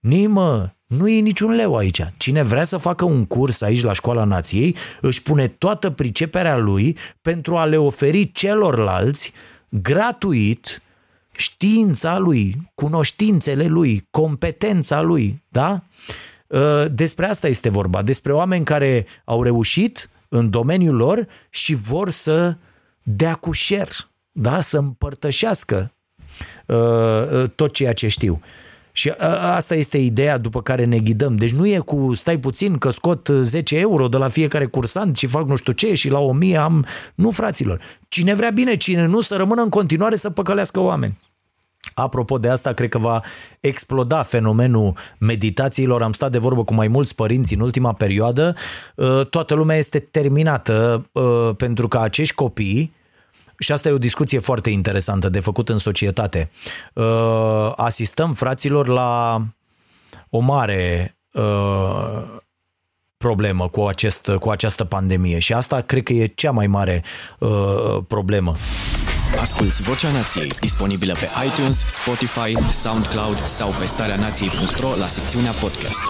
Nimă, Nu e niciun leu aici. Cine vrea să facă un curs aici la Școala Nației își pune toată priceperea lui pentru a le oferi celorlalți gratuit știința lui, cunoștințele lui, competența lui, da? Ă, despre asta este vorba, despre oameni care au reușit în domeniul lor și vor să dea cu share, da? să împărtășească uh, tot ceea ce știu. Și asta este ideea după care ne ghidăm. Deci nu e cu stai puțin că scot 10 euro de la fiecare cursant și fac nu știu ce și la 1000 am... Nu, fraților. Cine vrea bine, cine nu, să rămână în continuare să păcălească oameni. Apropo de asta, cred că va exploda fenomenul meditațiilor. Am stat de vorbă cu mai mulți părinți în ultima perioadă. Toată lumea este terminată pentru că acești copii și asta e o discuție foarte interesantă de făcut în societate. Uh, asistăm, fraților, la o mare uh, problemă cu, acest, cu această pandemie și asta cred că e cea mai mare uh, problemă. Asculți Vocea Nației, disponibilă pe iTunes, Spotify, SoundCloud sau pe starea nației.ro la secțiunea podcast.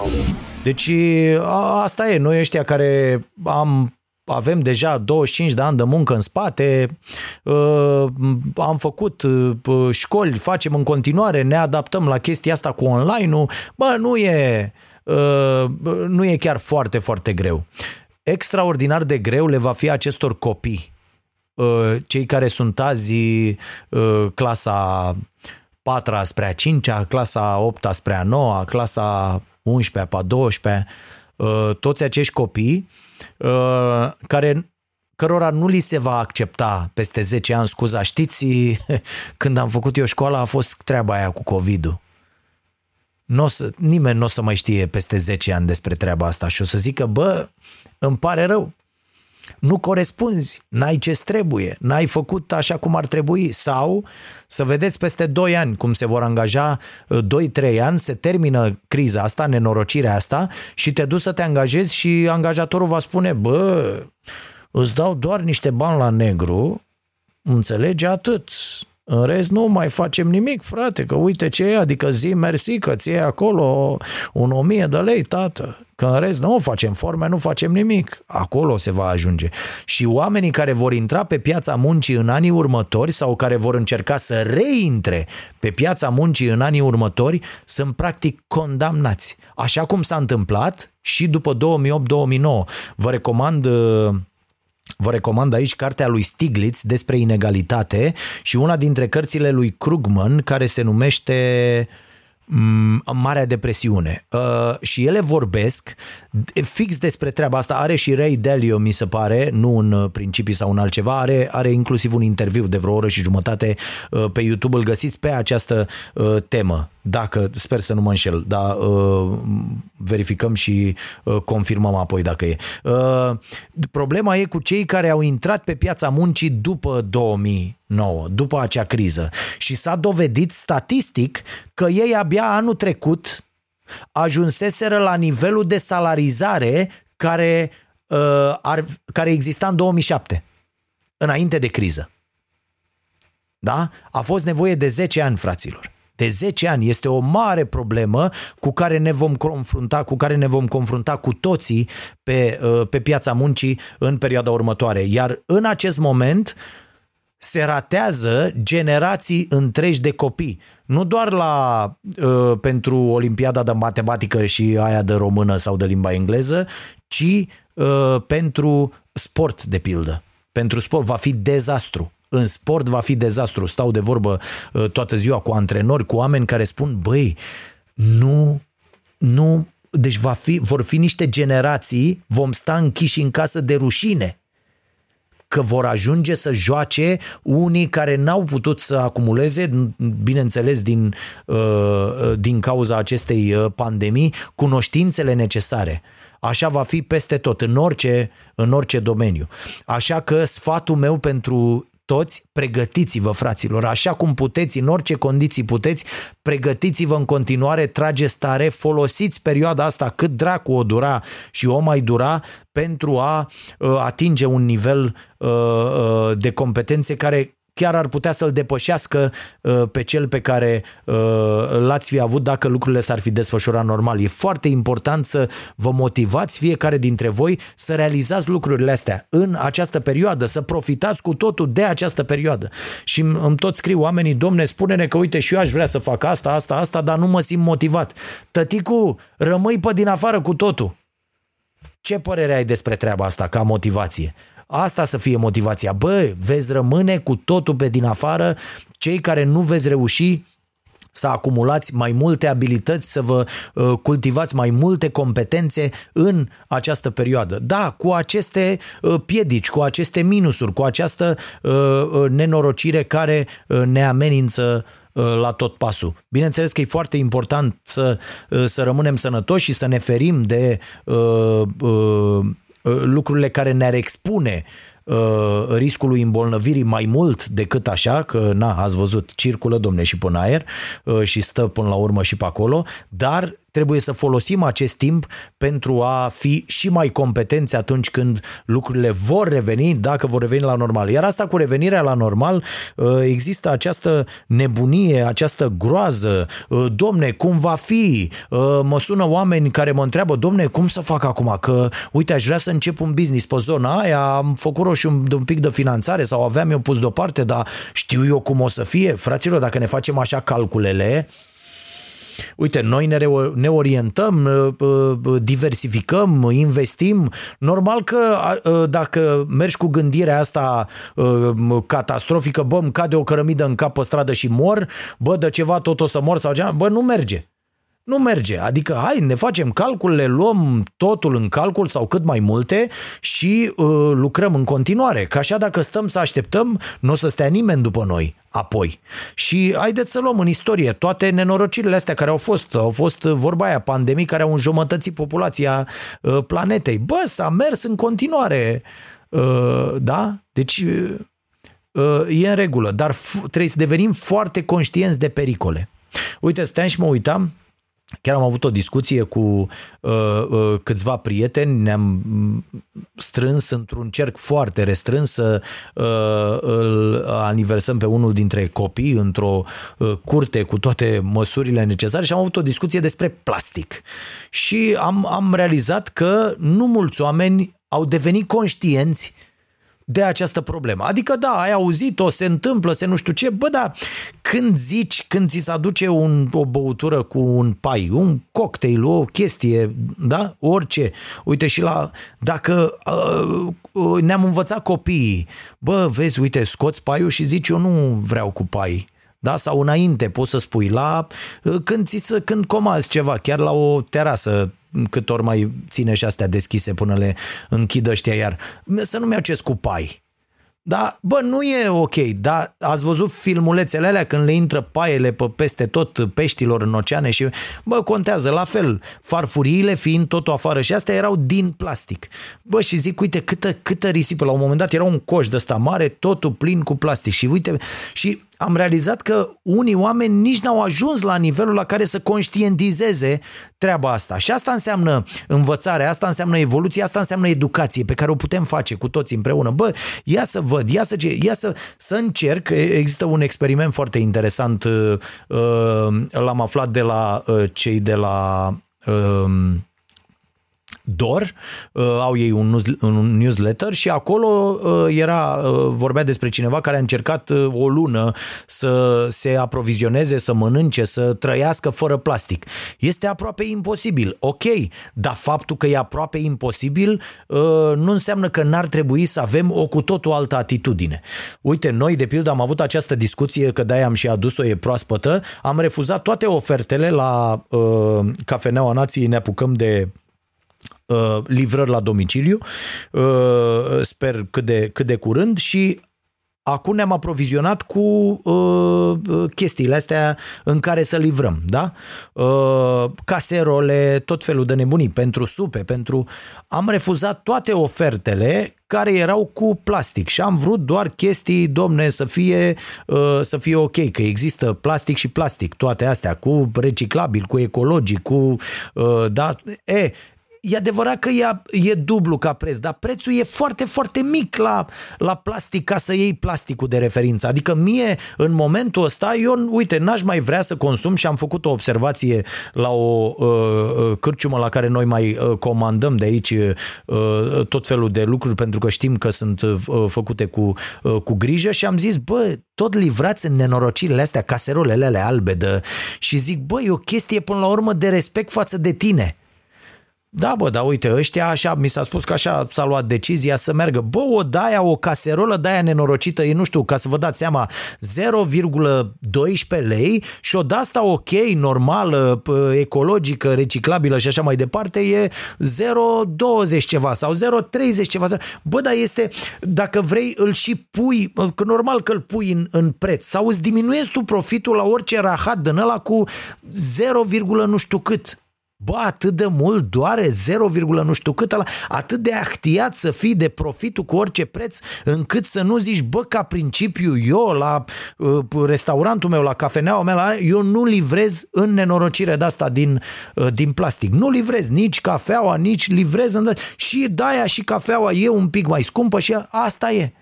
Deci a, asta e, noi ăștia care am avem deja 25 de ani de muncă în spate, uh, am făcut uh, școli, facem în continuare, ne adaptăm la chestia asta cu online-ul, bă, nu e, uh, nu e chiar foarte, foarte greu. Extraordinar de greu le va fi acestor copii, cei care sunt azi clasa 4 spre a 5 clasa 8 spre a 9 clasa 11 pe a 12 toți acești copii Uh, care cărora nu li se va accepta peste 10 ani, scuza, știți, când am făcut eu școala a fost treaba aia cu COVID-ul. N-o să, nimeni nu o să mai știe peste 10 ani despre treaba asta și o să zică, bă, îmi pare rău, nu corespunzi, n-ai ce trebuie, n-ai făcut așa cum ar trebui. Sau să vedeți peste 2 ani cum se vor angaja 2-3 ani, se termină criza asta, nenorocirea asta și te duci să te angajezi și angajatorul va spune, bă, îți dau doar niște bani la negru, înțelegi? Atât, în rest nu mai facem nimic, frate, că uite ce e, adică zi mersi că ți acolo un o mie de lei, tată. Că în rest nu facem forme, nu facem nimic. Acolo se va ajunge. Și oamenii care vor intra pe piața muncii în anii următori sau care vor încerca să reintre pe piața muncii în anii următori sunt practic condamnați. Așa cum s-a întâmplat și după 2008-2009. Vă recomand uh, Vă recomand aici cartea lui Stiglitz despre inegalitate și una dintre cărțile lui Krugman care se numește mm, Marea Depresiune. Uh, și ele vorbesc fix despre treaba asta. Are și Ray Dalio, mi se pare, nu în principii sau în altceva, are, are inclusiv un interviu de vreo oră și jumătate uh, pe YouTube, îl găsiți pe această uh, temă dacă, sper să nu mă înșel, dar uh, verificăm și uh, confirmăm apoi dacă e. Uh, problema e cu cei care au intrat pe piața muncii după 2009, după acea criză și s-a dovedit statistic că ei abia anul trecut ajunseseră la nivelul de salarizare care, uh, ar, care exista în 2007, înainte de criză. Da? A fost nevoie de 10 ani, fraților de 10 ani. Este o mare problemă cu care ne vom confrunta, cu care ne vom confrunta cu toții pe, uh, pe piața muncii în perioada următoare. Iar în acest moment se ratează generații întregi de copii. Nu doar la uh, pentru Olimpiada de matematică și aia de română sau de limba engleză, ci uh, pentru sport, de pildă. Pentru sport va fi dezastru în sport va fi dezastru. Stau de vorbă uh, toată ziua cu antrenori, cu oameni care spun, băi, nu, nu, deci va fi, vor fi niște generații, vom sta închiși în casă de rușine că vor ajunge să joace unii care n-au putut să acumuleze, bineînțeles din, uh, uh, din cauza acestei pandemii, cunoștințele necesare. Așa va fi peste tot, în orice, în orice domeniu. Așa că sfatul meu pentru toți, pregătiți-vă, fraților, așa cum puteți, în orice condiții puteți, pregătiți-vă în continuare, trageți tare, folosiți perioada asta cât dracu o dura și o mai dura pentru a uh, atinge un nivel uh, uh, de competențe care chiar ar putea să-l depășească uh, pe cel pe care uh, l-ați fi avut dacă lucrurile s-ar fi desfășurat normal. E foarte important să vă motivați fiecare dintre voi să realizați lucrurile astea în această perioadă, să profitați cu totul de această perioadă. Și îmi tot scriu oamenii, domne, spune-ne că uite și eu aș vrea să fac asta, asta, asta, dar nu mă simt motivat. Tăticu, rămâi pe din afară cu totul. Ce părere ai despre treaba asta ca motivație? Asta să fie motivația. Bă, veți rămâne cu totul pe din afară, cei care nu veți reuși să acumulați mai multe abilități, să vă uh, cultivați mai multe competențe în această perioadă. Da, cu aceste uh, piedici, cu aceste minusuri, cu această uh, nenorocire care ne amenință la tot pasul. Bineînțeles că e foarte important să, să rămânem sănătoși și să ne ferim de uh, uh, lucrurile care ne-ar expune uh, riscului îmbolnăvirii mai mult decât așa, că na, ați văzut, circulă domne și până aer uh, și stă până la urmă și pe acolo, dar trebuie să folosim acest timp pentru a fi și mai competenți atunci când lucrurile vor reveni, dacă vor reveni la normal. Iar asta cu revenirea la normal, uh, există această nebunie, această groază, uh, domne, cum va fi? Uh, mă sună oameni care mă întreabă, domne, cum să fac acum? Că, uite, aș vrea să încep un business pe zona aia, am făcut și un, un pic de finanțare sau aveam eu pus deoparte, dar știu eu cum o să fie? Fraților, dacă ne facem așa calculele, Uite, noi ne, re- ne orientăm, uh, uh, diversificăm, investim. Normal că uh, dacă mergi cu gândirea asta catastrofică, bă, îmi cade o cărămidă în cap pe stradă și mor, bă, de ceva tot o să mor sau ceva, bă, nu merge. Nu merge. Adică, hai, ne facem calculele, luăm totul în calcul sau cât mai multe și uh, lucrăm în continuare. Că așa dacă stăm să așteptăm, nu o să stea nimeni după noi apoi. Și haideți să luăm în istorie toate nenorocirile astea care au fost. Au fost vorba aia, pandemii care au înjumătățit populația uh, planetei. Bă, s-a mers în continuare. Uh, da? Deci uh, e în regulă, dar f- trebuie să devenim foarte conștienți de pericole. Uite, stăteam și mă uitam Chiar am avut o discuție cu uh, uh, câțiva prieteni, ne-am mm, strâns într-un cerc foarte restrâns să uh, îl aniversăm pe unul dintre copii într-o uh, curte cu toate măsurile necesare și am avut o discuție despre plastic. Și am, am realizat că nu mulți oameni au devenit conștienți uh, de această problemă. Adică da, ai auzit-o, se întâmplă, se nu știu ce, bă, da, când zici, când ți se aduce un, o băutură cu un pai, un cocktail, o chestie, da, orice, uite și la, dacă uh, uh, ne-am învățat copiii, bă, vezi, uite, scoți paiul și zici, eu nu vreau cu pai, da? Sau înainte poți să spui la uh, când, ți să, când comazi ceva, chiar la o terasă cât ori mai ține și astea deschise până le închidă ăștia iar. Să nu-mi iau ce pai. Da, bă, nu e ok, dar ați văzut filmulețele alea când le intră paiele pe peste tot peștilor în oceane și, bă, contează la fel, farfuriile fiind totul afară și astea erau din plastic. Bă, și zic, uite, câtă, câtă risipă, la un moment dat era un coș de ăsta mare, totul plin cu plastic și uite, și am realizat că unii oameni nici n-au ajuns la nivelul la care să conștientizeze treaba asta. Și asta înseamnă învățare, asta înseamnă evoluție, asta înseamnă educație pe care o putem face cu toți împreună. Bă, ia să văd, ia să, ia să, să încerc. Există un experiment foarte interesant, uh, uh, l-am aflat de la uh, cei de la DOR, uh, au ei un, news, un newsletter și acolo uh, era, uh, vorbea despre cineva care a încercat uh, o lună să se aprovizioneze, să mănânce, să trăiască fără plastic. Este aproape imposibil, ok, dar faptul că e aproape imposibil uh, nu înseamnă că n-ar trebui să avem o cu totul altă atitudine. Uite, noi de pildă am avut această discuție, că de-aia am și adus-o, e proaspătă, am refuzat toate ofertele la uh, Cafeneaua Nației, ne apucăm de uh, livrări la domiciliu, uh, sper cât de, cât de curând și acum ne-am aprovizionat cu uh, chestiile astea în care să livrăm, da? Uh, caserole, tot felul de nebunii, pentru supe, pentru... Am refuzat toate ofertele care erau cu plastic și am vrut doar chestii, domne, să fie, uh, să fie ok, că există plastic și plastic, toate astea, cu reciclabil, cu ecologic, cu... Uh, da? E, e adevărat că e, e dublu ca preț, dar prețul e foarte, foarte mic la, la plastic ca să iei plasticul de referință. Adică mie, în momentul ăsta, eu, uite, n-aș mai vrea să consum și am făcut o observație la o uh, uh cârciumă la care noi mai uh, comandăm de aici uh, tot felul de lucruri pentru că știm că sunt uh, făcute cu, uh, cu grijă și am zis, bă, tot livrați în nenorocirile astea, caserolele alea albe de... și zic, bă, e o chestie până la urmă de respect față de tine. Da, bă, dar uite, ăștia așa, mi s-a spus că așa s-a luat decizia să meargă. Bă, o daia, o caserolă de-aia nenorocită, e, nu știu, ca să vă dați seama, 0,12 lei și o de-asta ok, normală, ecologică, reciclabilă și așa mai departe, e 0,20 ceva sau 0,30 ceva. Bă, dar este, dacă vrei, îl și pui, că normal că îl pui în, în preț sau îți diminuezi tu profitul la orice rahat din ăla cu 0, nu știu cât. Bă, atât de mult doare 0, nu știu cât ăla, atât de ahtiat să fii de profitul cu orice preț, încât să nu zici, bă, ca principiu, eu la uh, restaurantul meu, la cafeneaua mea, la, eu nu livrez în nenorocire de asta din, uh, din plastic. Nu livrez nici cafeaua, nici livrez în... Și daia și cafeaua e un pic mai scumpă și asta e.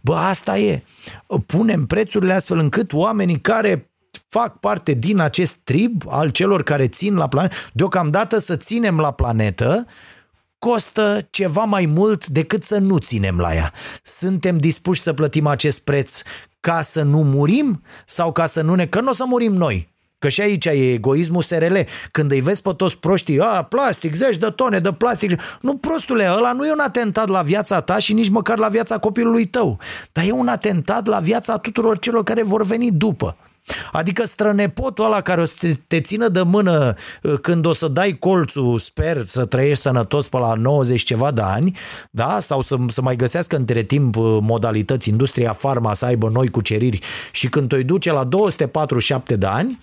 Bă, asta e. Punem prețurile astfel încât oamenii care fac parte din acest trib al celor care țin la planetă. Deocamdată să ținem la planetă costă ceva mai mult decât să nu ținem la ea. Suntem dispuși să plătim acest preț ca să nu murim sau ca să nu ne... Că nu o să murim noi. Că și aici e egoismul SRL. Când îi vezi pe toți proștii, a, plastic, zeci de tone de plastic. Nu, prostule, ăla nu e un atentat la viața ta și nici măcar la viața copilului tău. Dar e un atentat la viața tuturor celor care vor veni după. Adică strănepotul ăla care o să te țină de mână uh, când o să dai colțul, sper să trăiești sănătos pe la 90 ceva de ani, da? sau să, să mai găsească între timp uh, modalități, industria farma să aibă noi cuceriri și când te duce la 247 de ani,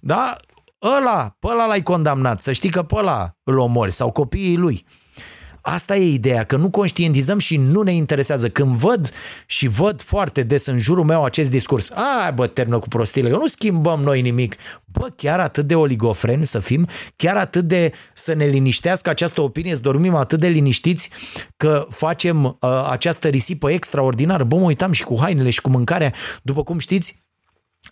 da? ăla, pe ăla l-ai condamnat, să știi că pe ăla îl omori sau copiii lui. Asta e ideea, că nu conștientizăm și nu ne interesează. Când văd și văd foarte des în jurul meu acest discurs, a, bă, termină cu prostile, eu nu schimbăm noi nimic. Bă, chiar atât de oligofreni să fim, chiar atât de să ne liniștească această opinie, să dormim atât de liniștiți că facem uh, această risipă extraordinară. Bă, mă uitam și cu hainele și cu mâncarea. După cum știți,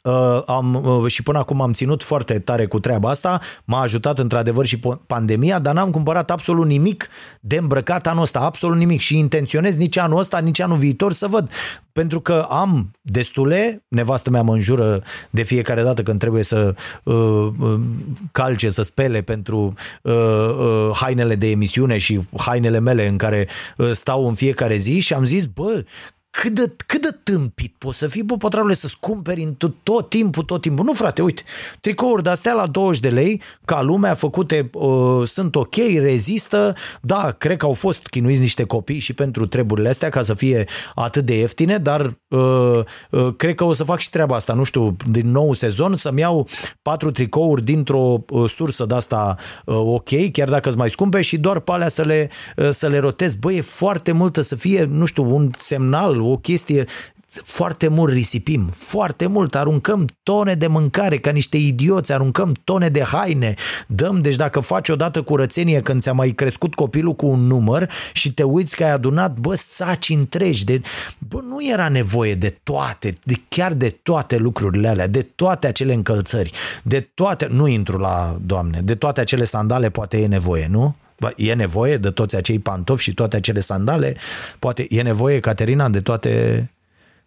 Uh, am, uh, și până acum am ținut foarte tare cu treaba asta, m-a ajutat într-adevăr și pandemia, dar n-am cumpărat absolut nimic de îmbrăcat anul ăsta, absolut nimic. Și intenționez nici anul ăsta, nici anul viitor să văd, pentru că am destule, nevastă mea mă înjură de fiecare dată când trebuie să uh, uh, calce, să spele pentru uh, uh, hainele de emisiune și hainele mele în care uh, stau în fiecare zi și am zis, bă, cât de, cât de tâmpit poți să fii, bă, pătrarule, să-ți cumperi în tot, tot timpul, tot timpul. Nu, frate, uite, tricouri de-astea la 20 de lei, ca lumea, făcute, uh, sunt ok, rezistă, da, cred că au fost chinuiți niște copii și pentru treburile astea ca să fie atât de ieftine, dar uh, uh, cred că o să fac și treaba asta, nu știu, din nou sezon, să-mi iau patru tricouri dintr-o uh, sursă de-asta uh, ok, chiar dacă sunt mai scumpe și doar pe alea să le, uh, să le rotez. Bă, e foarte multă să fie, nu știu, un semnal, o chestie foarte mult risipim, foarte mult, aruncăm tone de mâncare ca niște idioți, aruncăm tone de haine, dăm, deci dacă faci odată curățenie când ți-a mai crescut copilul cu un număr și te uiți că ai adunat, bă, saci întregi, de, bă, nu era nevoie de toate, de, chiar de toate lucrurile alea, de toate acele încălțări, de toate, nu intru la, doamne, de toate acele sandale poate e nevoie, nu? E nevoie de toți acei pantofi și toate acele sandale? Poate e nevoie, Caterina, de toate...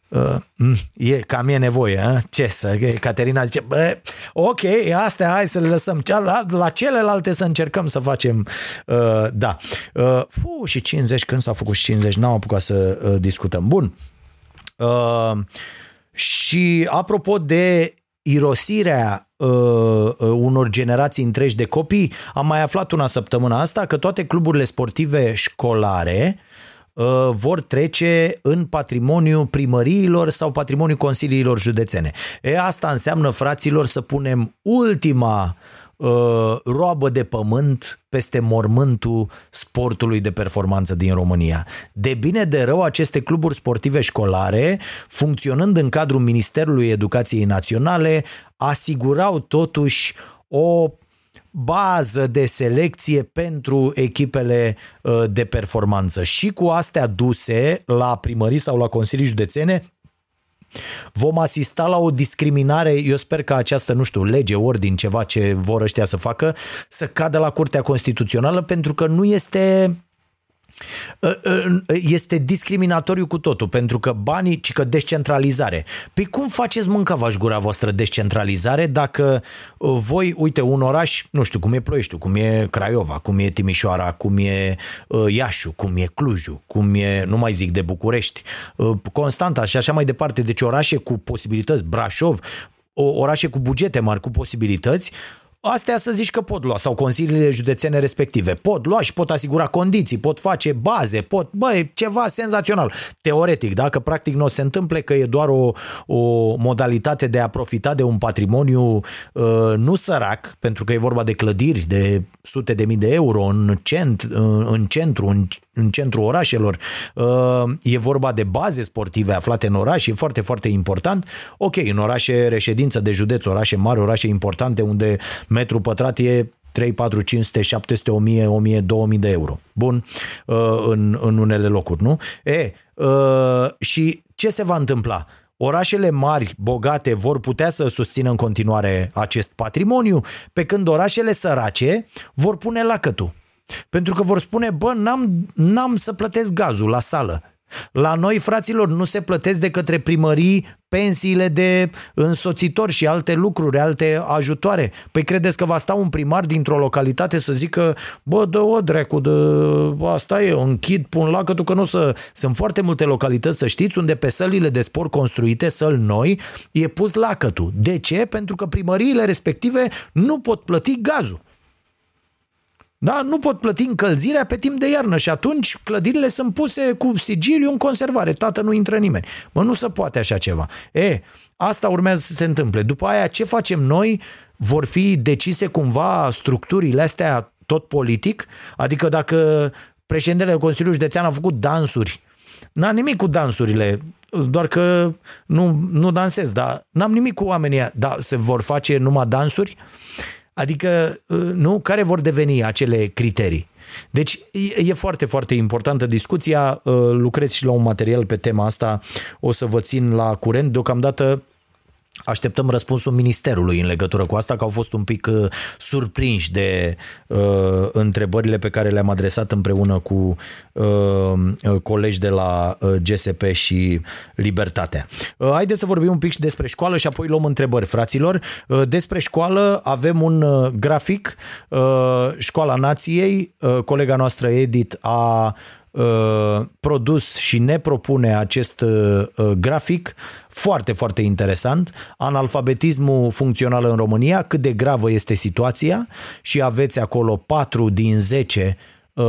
Uh, mm, e, cam e nevoie, a? ce să... Caterina zice, bă, ok, astea hai să le lăsăm. La, la celelalte să încercăm să facem... Uh, da. Uh, fu, și 50, când s-a făcut 50, n-am apucat să uh, discutăm. Bun. Uh, și apropo de irosirea uh, uh, unor generații întregi de copii, am mai aflat una săptămână asta că toate cluburile sportive școlare uh, vor trece în patrimoniu primăriilor sau patrimoniu consiliilor județene. E asta înseamnă, fraților, să punem ultima uh, roabă de pământ peste mormântul sportului de performanță din România. De bine de rău, aceste cluburi sportive școlare, funcționând în cadrul Ministerului Educației Naționale, asigurau totuși o bază de selecție pentru echipele uh, de performanță. Și cu astea duse la primării sau la consilii județene, Vom asista la o discriminare, eu sper că această, nu știu, lege, ordin, ceva ce vor ăștia să facă, să cadă la Curtea Constituțională pentru că nu este Ă, ă, este discriminatoriu cu totul, pentru că banii, ci că descentralizare. Păi cum faceți mâncava gura voastră descentralizare dacă ă, voi, uite, un oraș, nu știu, cum e Ploieștiul, cum e Craiova, cum e Timișoara, cum e Iașu, cum e Clujul, cum e, nu mai zic de București, Constanta și așa mai departe, deci orașe cu posibilități, Brașov, orașe cu bugete mari, cu posibilități, Astea să zici că pot lua, sau consiliile județene respective. Pot lua și pot asigura condiții, pot face baze, pot, băi, ceva senzațional. Teoretic, dacă practic nu o se întâmple că e doar o, o modalitate de a profita de un patrimoniu uh, nu sărac, pentru că e vorba de clădiri de sute de mii de euro în, cent, în, în centru, în, în centrul orașelor, uh, e vorba de baze sportive aflate în oraș, e foarte, foarte important. Ok, în orașe reședință de județ, orașe mari, orașe importante unde metru pătrat e 3, 4, 500, 700, 1000, 1000, 2000 de euro. Bun, uh, în, în unele locuri, nu? E, uh, și ce se va întâmpla? Orașele mari, bogate, vor putea să susțină în continuare acest patrimoniu, pe când orașele sărace vor pune lacătul. Pentru că vor spune, bă, n-am, n-am să plătesc gazul la sală. La noi, fraților, nu se plătesc de către primării pensiile de însoțitori și alte lucruri, alte ajutoare. Păi credeți că va sta un primar dintr-o localitate să zică, bă, dă-o dracu, dă, asta e, închid, pun lacătul, că nu să... Sunt foarte multe localități, să știți, unde pe sălile de sport construite, săl noi, e pus lacătul. De ce? Pentru că primăriile respective nu pot plăti gazul. Da? Nu pot plăti încălzirea pe timp de iarnă și atunci clădirile sunt puse cu sigiliu în conservare. Tată, nu intră nimeni. Mă, nu se poate așa ceva. E, asta urmează să se întâmple. După aia, ce facem noi? Vor fi decise cumva structurile astea tot politic? Adică dacă președintele Consiliului Județean a făcut dansuri, n-a nimic cu dansurile, doar că nu, nu dansez, dar n-am nimic cu oamenii dar se vor face numai dansuri? Adică, uh, nu, care vor deveni acele criterii? Deci e foarte, foarte importantă discuția. Uh, lucrez și la un material pe tema asta. O să vă țin la curent. Deocamdată Așteptăm răspunsul ministerului în legătură cu asta, că au fost un pic uh, surprinși de uh, întrebările pe care le-am adresat împreună cu uh, uh colegi de la uh, GSP și Libertatea. Uh, haideți să vorbim un pic și despre școală și apoi luăm întrebări, fraților. Uh, despre școală avem un uh, grafic, uh, Școala Nației, uh, colega noastră Edith a Uh, produs și ne propune acest uh, grafic foarte, foarte interesant. Analfabetismul funcțional în România, cât de gravă este situația și aveți acolo 4 din 10 uh,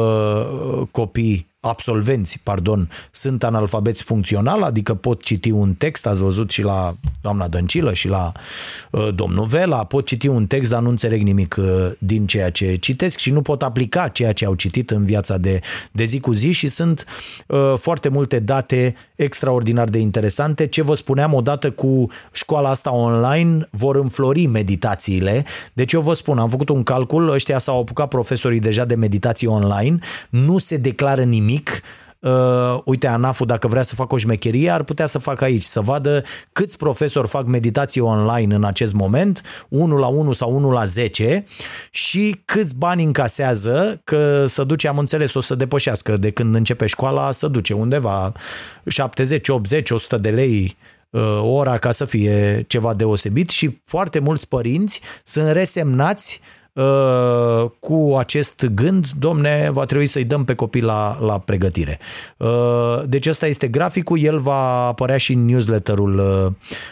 copii absolvenți, pardon, sunt analfabeți funcțional, adică pot citi un text, ați văzut și la doamna Dăncilă și la uh, domnul Vela, pot citi un text, dar nu înțeleg nimic uh, din ceea ce citesc și nu pot aplica ceea ce au citit în viața de, de zi cu zi și sunt uh, foarte multe date extraordinar de interesante. Ce vă spuneam odată cu școala asta online, vor înflori meditațiile. Deci eu vă spun, am făcut un calcul, ăștia s-au apucat profesorii deja de meditații online, nu se declară nimic nimic, Uh, uite, ANAF-ul dacă vrea să facă o șmecherie, ar putea să facă aici, să vadă câți profesori fac meditație online în acest moment, 1 la 1 sau 1 la 10 și câți bani încasează, că să duce, am înțeles, o să depășească de când începe școala, să duce undeva 70, 80, 100 de lei uh, ora ca să fie ceva deosebit și foarte mulți părinți sunt resemnați Uh, cu acest gând, domne, va trebui să-i dăm pe copii la, la pregătire. Uh, deci ăsta este graficul, el va apărea și în newsletterul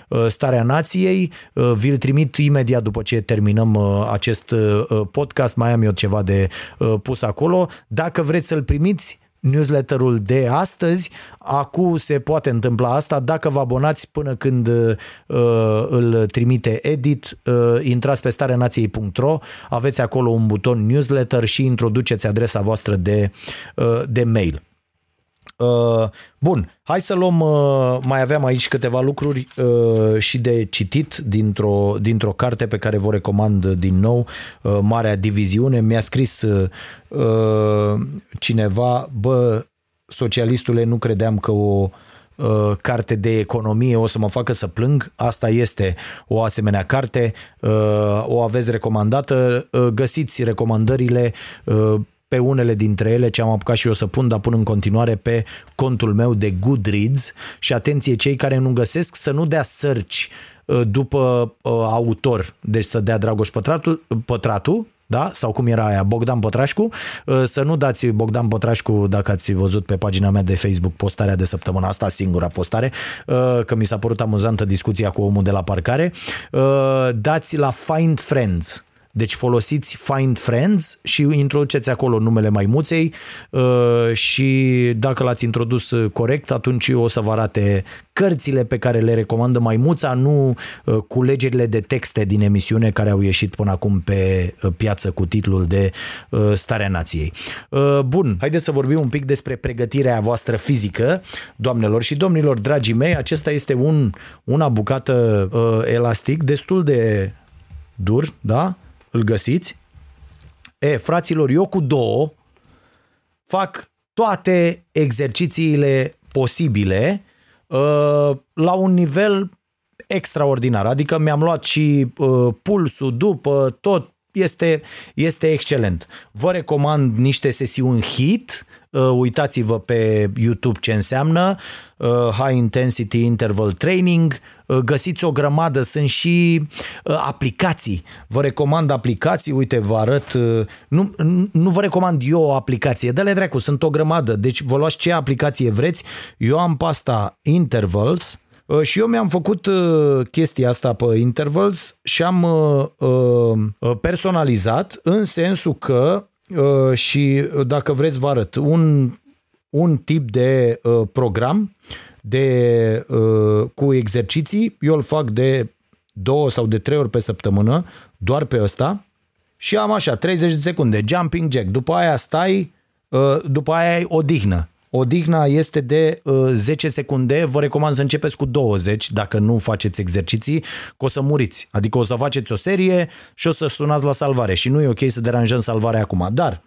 uh, Starea Nației, vi-l trimit imediat după ce terminăm acest podcast, mai am eu ceva de pus acolo. Dacă vreți să-l primiți, newsletterul de astăzi. Acum se poate întâmpla asta. Dacă vă abonați până când uh, îl trimite edit, uh, intrați pe starenației.ro, aveți acolo un buton newsletter și introduceți adresa voastră de, uh, de mail. Uh, bun, hai să luăm, uh, mai aveam aici câteva lucruri uh, și de citit dintr-o, dintr-o carte pe care vă recomand din nou, uh, Marea Diviziune. Mi-a scris uh, cineva, bă, socialistule, nu credeam că o uh, carte de economie o să mă facă să plâng. Asta este o asemenea carte. Uh, o aveți recomandată. Uh, găsiți recomandările pe unele dintre ele ce am apucat și eu să pun, dar pun în continuare pe contul meu de Goodreads și atenție cei care nu găsesc să nu dea search după autor, deci să dea Dragoș Pătratu, Pătratu da? sau cum era aia, Bogdan Pătrașcu. Uh, să nu dați Bogdan Pătrașcu dacă ați văzut pe pagina mea de Facebook postarea de săptămâna asta, singura postare, uh, că mi s-a părut amuzantă discuția cu omul de la parcare. Uh, dați la Find Friends deci folosiți Find Friends și introduceți acolo numele maimuței uh, și dacă l-ați introdus corect, atunci o să vă arate cărțile pe care le recomandă maimuța, nu uh, culegerile de texte din emisiune care au ieșit până acum pe uh, piață cu titlul de Starea Nației. Bun, haideți să vorbim un pic despre pregătirea voastră fizică, doamnelor și domnilor, dragii mei, acesta este un, una bucată elastic destul de dur, da? Îl găsiți. E, fraților, eu cu două fac toate exercițiile posibile uh, la un nivel extraordinar. Adică mi-am luat și uh, pulsul după tot, este, este excelent. Vă recomand niște sesiuni HIT, uh, uitați-vă pe YouTube ce înseamnă, uh, High Intensity Interval Training, uh, găsiți o grămadă, sunt și aplicații. Vă recomand aplicații, uite, vă arăt, nu, nu vă recomand eu o aplicație, dă-le dracu, sunt o grămadă, deci vă luați ce aplicație vreți, eu am pasta Intervals, Uh, și eu mi-am făcut uh, chestia asta pe intervals și am uh, personalizat în sensul că și dacă vreți vă arăt. Un, un tip de program de, cu exerciții, eu îl fac de două sau de trei ori pe săptămână, doar pe ăsta, și am așa, 30 de secunde, jumping jack, după aia stai, după aia ai odihnă, Odihna este de uh, 10 secunde, vă recomand să începeți cu 20 dacă nu faceți exerciții, că o să muriți. Adică o să faceți o serie și o să sunați la salvare și nu e ok să deranjăm salvarea acum. Dar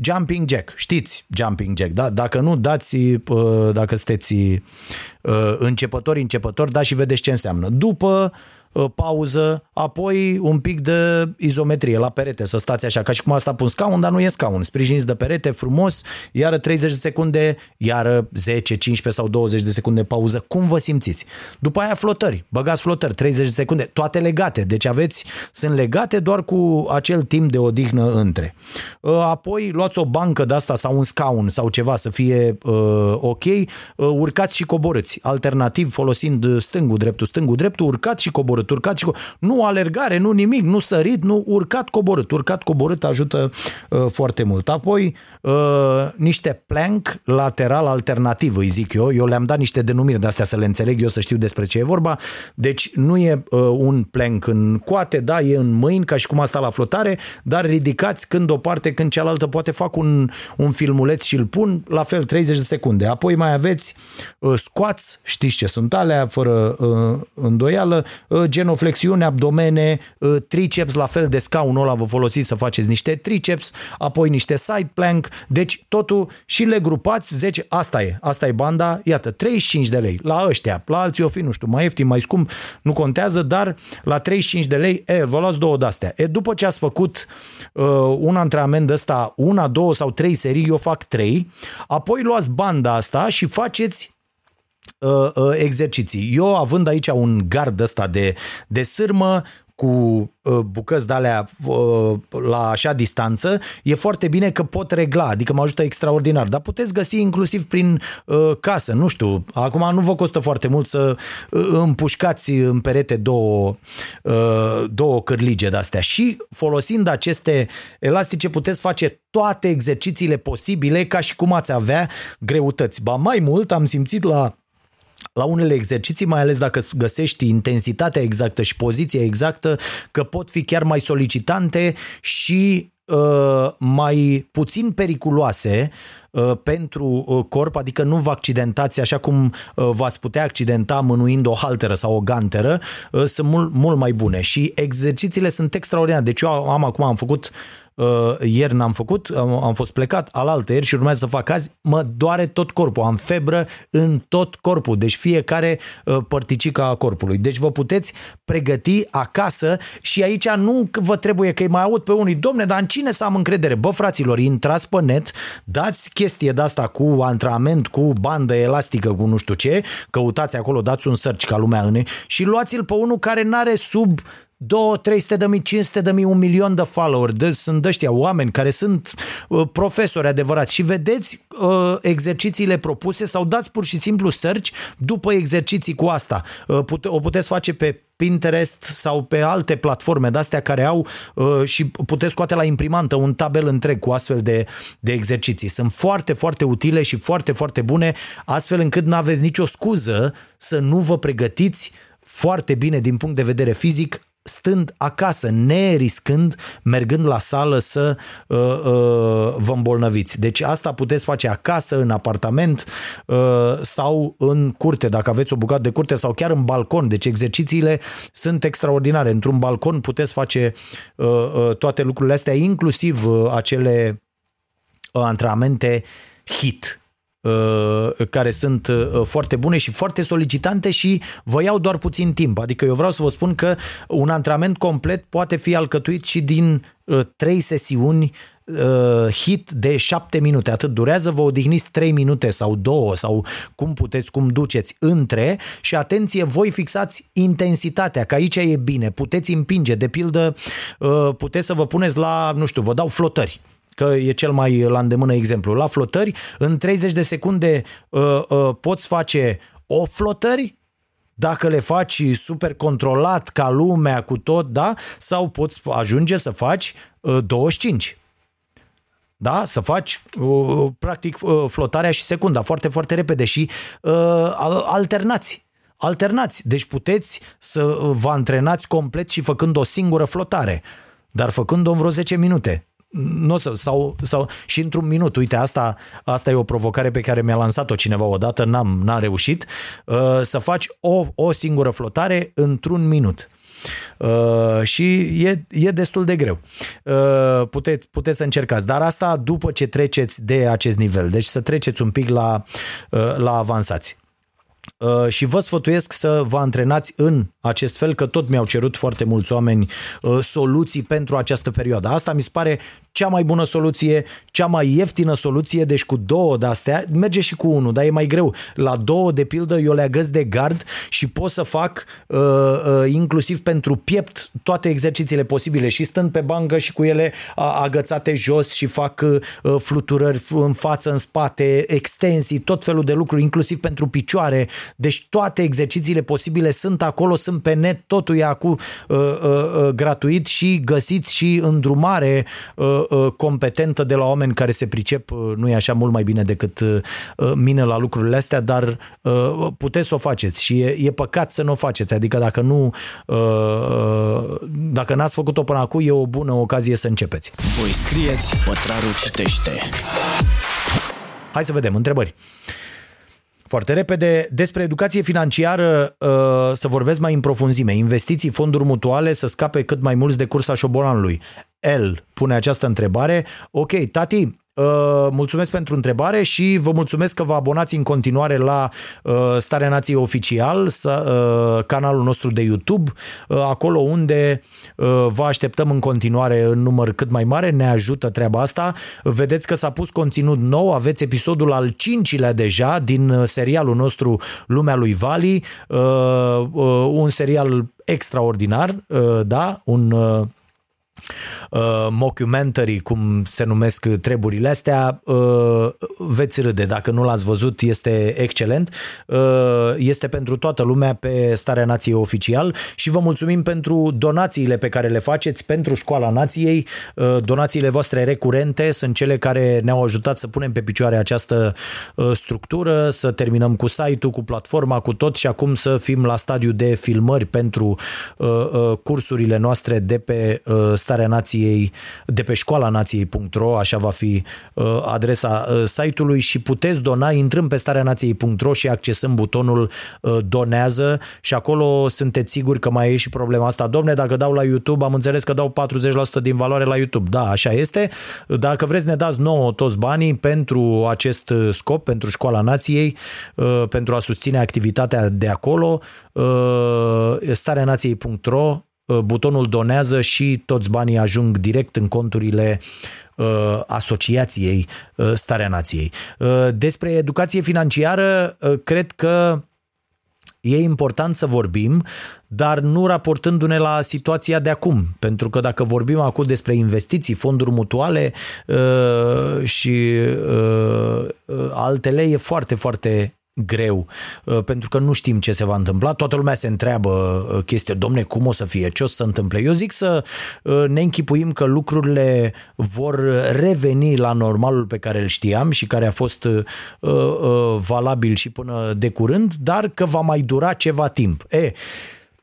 jumping jack, știți jumping jack, da? Dacă nu, dați, uh, dacă sunteți uh, începători, începători, da și vedeți ce înseamnă. După Uh, pauză, apoi un pic de izometrie la perete, să stați așa, ca și cum asta pun scaun, dar nu e scaun. Sprijiniți de perete, frumos, iară 30 de secunde, iară 10, 15 sau 20 de secunde pauză, cum vă simțiți. După aia flotări, băgați flotări, 30 de secunde, toate legate, deci aveți, sunt legate doar cu acel timp de odihnă între. Uh, apoi luați o bancă de asta sau un scaun sau ceva să fie uh, ok, uh, urcați și coborâți, alternativ folosind stângul, dreptul, stângul, dreptul, urcați și coborâți coborât, urcat și co- nu alergare, nu nimic, nu sărit, nu urcat, coborât. Urcat, coborât ajută uh, foarte mult. Apoi uh, niște plank lateral alternativ, îi zic eu. Eu le-am dat niște denumiri de astea să le înțeleg eu, să știu despre ce e vorba. Deci nu e uh, un plank în coate, da, e în mâini, ca și cum asta la flotare, dar ridicați când o parte, când cealaltă, poate fac un, un filmuleț și îl pun, la fel 30 de secunde. Apoi mai aveți uh, squats, știți ce sunt alea, fără uh, îndoială, uh, genoflexiune, abdomene, ă, triceps, la fel de scaunul ăla vă folosiți să faceți niște triceps, apoi niște side plank, deci totul și le grupați 10, asta e, asta e banda, iată, 35 de lei la ăștia, la alții o fi, nu știu, mai ieftin, mai scump, nu contează, dar la 35 de lei, e, vă luați două de-astea. E, după ce ați făcut uh, un antrenament ăsta, una, două sau trei serii, eu fac trei, apoi luați banda asta și faceți uh, uh, exerciții. Eu având aici un gard ăsta de, de sârmă, cu uh, bucăți de alea uh, la așa distanță, e foarte bine că pot regla, adică mă ajută extraordinar, dar puteți găsi inclusiv prin uh, casă, nu știu, acum nu vă costă foarte mult să împușcați în perete două, două cârlige de-astea și folosind aceste elastice puteți face toate exercițiile posibile ca și cum ați avea greutăți. Ba mai mult am simțit la la unele exerciții, mai ales dacă găsești intensitatea exactă și poziția exactă, că pot fi chiar mai solicitante și uh, mai puțin periculoase uh, pentru uh, corp, adică nu vă accidentați așa cum uh, v-ați putea accidenta mânuind o halteră sau o ganteră, uh, sunt mult, mult mai bune și exercițiile sunt extraordinare. Deci eu am acum, am făcut uh, ieri n-am făcut, am, am fost plecat, alaltă ieri și urmează să fac azi, mă doare tot corpul, am febră în tot corpul, deci fiecare uh, părticică a corpului. Deci vă puteți pregăti acasă și aici nu vă trebuie că îi mai aud pe unii, domne, dar în cine să am încredere? Bă, fraților, intrați pe net, dați chestie de asta cu antrenament, cu bandă elastică, cu nu știu ce, căutați acolo, dați un search ca lumea în și luați-l pe unul care n-are sub 2, 300 de mii, 500 de mii, un milion de follower. De, sunt ăștia oameni care sunt uh, profesori adevărați și vedeți uh, exercițiile propuse sau dați pur și simplu search după exerciții cu asta. Uh, pute, o puteți face pe Pinterest sau pe alte platforme de-astea care au uh, și puteți scoate la imprimantă un tabel întreg cu astfel de, de exerciții. Sunt foarte, foarte utile și foarte, foarte bune, astfel încât nu aveți nicio scuză să nu vă pregătiți foarte bine din punct de vedere fizic stând acasă, neriscând, mergând la sală să uh, uh, vă îmbolnăviți. Deci asta puteți face acasă, în apartament uh, sau în curte, dacă aveți o bucată de curte sau chiar în balcon. Deci exercițiile sunt extraordinare. Într-un balcon puteți face uh, uh, toate lucrurile astea, inclusiv uh, acele uh, antrenamente hit, Uh, care sunt uh, foarte bune și foarte solicitante și vă iau doar puțin timp. Adică eu vreau să vă spun că un antrenament complet poate fi alcătuit și din uh, trei sesiuni hit de șapte minute, atât durează, vă odihniți trei minute sau două sau cum puteți, cum duceți între și atenție, voi fixați intensitatea, că aici e bine, puteți împinge, de pildă puteți să vă puneți la, nu știu, vă dau flotări, că e cel mai la îndemână exemplu. La flotări, în 30 de secunde uh, uh, poți face o flotări, dacă le faci super controlat ca lumea cu tot, da? Sau poți ajunge să faci uh, 25. Da? Să faci uh, practic uh, flotarea și secunda foarte, foarte repede și uh, alternați. Alternați. Deci puteți să vă antrenați complet și făcând o singură flotare, dar făcând-o în vreo 10 minute nu o să, sau, sau și într-un minut, uite, asta, asta e o provocare pe care mi-a lansat-o cineva odată, n-am, n-am reușit, uh, să faci o, o singură flotare într-un minut. Uh, și e, e destul de greu. Uh, puteți, puteți să încercați, dar asta după ce treceți de acest nivel, deci să treceți un pic la, uh, la avansați. Uh, și vă sfătuiesc să vă antrenați în acest fel, că tot mi-au cerut foarte mulți oameni uh, soluții pentru această perioadă. Asta mi se pare cea mai bună soluție, cea mai ieftină soluție, deci cu două de astea, merge și cu unul, dar e mai greu. La două, de pildă, eu le agăs de gard și pot să fac uh, uh, inclusiv pentru piept toate exercițiile posibile și stând pe bangă și cu ele agățate jos și fac uh, fluturări în față, în spate, extensii, tot felul de lucruri, inclusiv pentru picioare. Deci toate exercițiile posibile sunt acolo, sunt pe net, totul e acum uh, uh, uh, gratuit și găsiți și îndrumare uh, Uh, competentă de la oameni care se pricep, uh, nu e așa mult mai bine decât uh, mine la lucrurile astea, dar puteți să o faceți și e, e păcat să nu o faceți. Adică dacă nu dacă n-ați făcut-o până acum, e o bună ocazie să începeți. Voi scrieți, Pătrarul citește. Hai să vedem, întrebări. Foarte repede, despre educație financiară să vorbesc mai în profunzime. Investiții, fonduri mutuale, să scape cât mai mulți de cursa șobolanului. El pune această întrebare. Ok, tati, Uh, mulțumesc pentru întrebare și vă mulțumesc că vă abonați în continuare la uh, Starea Nației Oficial, uh, canalul nostru de YouTube, uh, acolo unde uh, vă așteptăm în continuare în număr cât mai mare, ne ajută treaba asta. Vedeți că s-a pus conținut nou, aveți episodul al cincilea deja din uh, serialul nostru Lumea lui Vali, uh, uh, un serial extraordinar, uh, da, un uh, uh, mockumentary, cum se numesc treburile astea, uh, veți râde. Dacă nu l-ați văzut, este excelent. Uh, este pentru toată lumea pe Starea Nației Oficial și vă mulțumim pentru donațiile pe care le faceți pentru Școala Nației. Uh, donațiile voastre recurente sunt cele care ne-au ajutat să punem pe picioare această uh, structură, să terminăm cu site-ul, cu platforma, cu tot și acum să fim la stadiu de filmări pentru uh, uh, cursurile noastre de pe uh, Starea starea nației, de pe școala nației.ro, așa va fi uh, adresa uh, site-ului și puteți dona intrând pe starea nației.ro și accesând butonul uh, donează și acolo sunteți siguri că mai e și problema asta. Domne, dacă dau la YouTube, am înțeles că dau 40% din valoare la YouTube. Da, așa este. Dacă vreți ne dați nouă toți banii pentru acest scop, pentru școala nației, pentru a susține activitatea de acolo, starea nației.ro Uh, butonul donează și toți banii ajung direct în conturile uh, asociației uh, Starea Nației. Despre educație financiară, cred că e important să vorbim, dar nu raportându-ne la situația de acum. Pentru că dacă vorbim acum despre investiții, fonduri mutuale și altele, e foarte, foarte greu, uh, pentru că nu știm ce se va întâmpla. Toată lumea se întreabă uh, chestia, domne, cum o să fie, ce o să se întâmple. Eu zic să uh, ne închipuim că lucrurile vor reveni la normalul pe care îl știam și care a fost valabil și până de curând, dar că va mai dura ceva timp. E,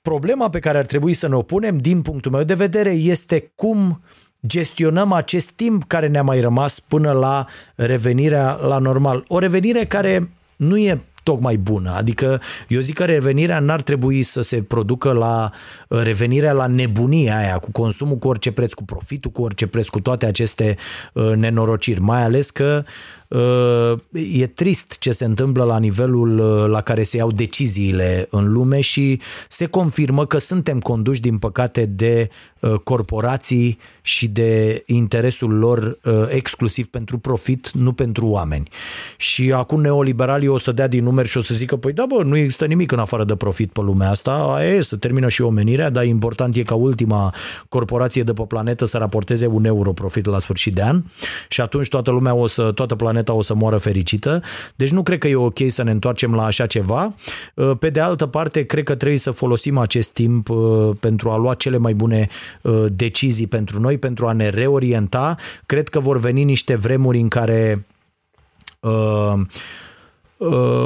problema pe care ar trebui să ne opunem, din punctul meu de vedere, este cum gestionăm acest timp care ne-a mai rămas până la revenirea la normal. O revenire care nu e tocmai bună. Adică eu zic că revenirea n-ar trebui să se producă la uh, revenirea la nebunia aia, cu consumul cu orice preț, cu profitul cu orice preț, cu toate aceste uh, nenorociri. Mai ales că e trist ce se întâmplă la nivelul uh, la care se iau deciziile în lume și se confirmă că suntem conduși, din păcate, de uh, corporații și de interesul lor uh, exclusiv pentru profit, nu pentru oameni. Și acum neoliberalii o să dea din numeri și o să zică, păi da, bă, nu există nimic în afară de profit pe lumea asta, aia e, să termină și omenirea, dar important e ca ultima corporație de pe planetă să raporteze un euro profit la sfârșit de an și atunci toată lumea o să, toată planeta planeta o să moară fericită. Deci nu cred că e ok să ne întoarcem la așa ceva. Uh, pe de altă parte, cred că trebuie să folosim acest timp uh, pentru a lua cele mai bune uh, decizii pentru noi, pentru a ne reorienta. Cred că vor veni niște vremuri în care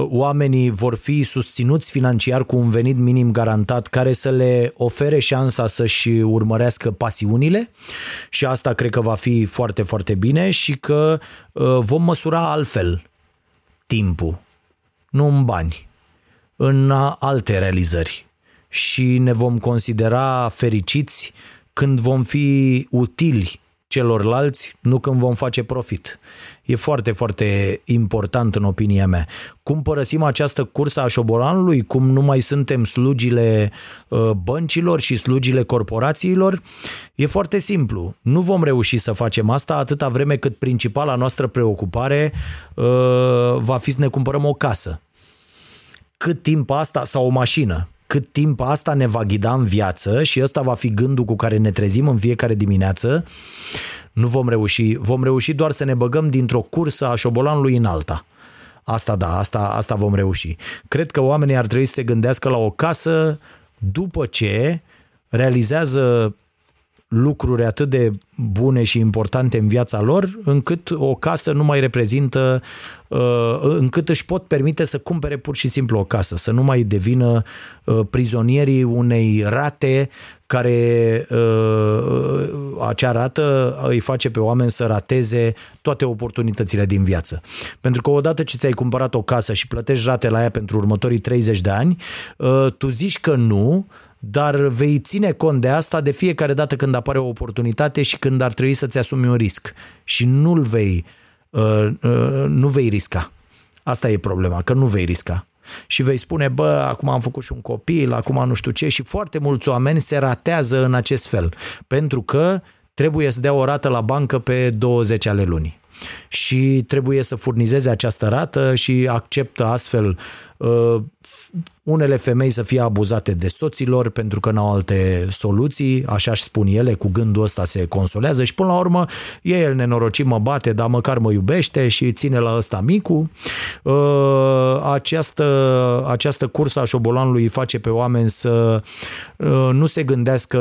oamenii vor fi susținuți financiar cu un venit minim garantat care să le ofere șansa să-și urmărească pasiunile și asta cred că va fi foarte, foarte bine și că vom măsura altfel timpul, nu în bani, în alte realizări. Și ne vom considera fericiți când vom fi utili celorlalți, nu când vom face profit. E foarte, foarte important în opinia mea. Cum părăsim această cursă a șobolanului, cum nu mai suntem slugile uh, băncilor și slugile corporațiilor, e foarte simplu. Nu vom reuși să facem asta atâta vreme cât principala noastră preocupare uh, va fi să ne cumpărăm o casă. Cât timp asta, sau o mașină, cât timp asta ne va ghida în viață și ăsta va fi gândul cu care ne trezim în fiecare dimineață, nu vom reuși. Vom reuși doar să ne băgăm dintr-o cursă a șobolanului în alta. Asta da, asta, asta vom reuși. Cred că oamenii ar trebui să se gândească la o casă după ce realizează lucruri atât de bune și importante în viața lor, încât o casă nu mai reprezintă, uh, încât își pot permite să cumpere pur și simplu o casă, să nu mai devină uh, prizonierii unei rate care uh, acea rată îi face pe oameni să rateze toate oportunitățile din viață. Pentru că odată ce ți-ai cumpărat o casă și plătești rate la ea pentru următorii 30 de ani, tu zici că nu, dar vei ține cont de asta de fiecare dată când apare o oportunitate și când ar trebui să-ți asumi un risc și nu-l vei, uh, uh, nu vei risca. Asta e problema, că nu vei risca. Și vei spune, bă, acum am făcut și un copil, acum nu știu ce și foarte mulți oameni se ratează în acest fel, pentru că trebuie să dea o rată la bancă pe 20 ale lunii și trebuie să furnizeze această rată și acceptă astfel uh, unele femei să fie abuzate de soților pentru că n-au alte soluții, așa își spun ele, cu gândul ăsta se consolează și până la urmă e el nenorocit, mă bate, dar măcar mă iubește și ține la ăsta micu. Uh, această, această cursă a șobolanului face pe oameni să uh, nu se gândească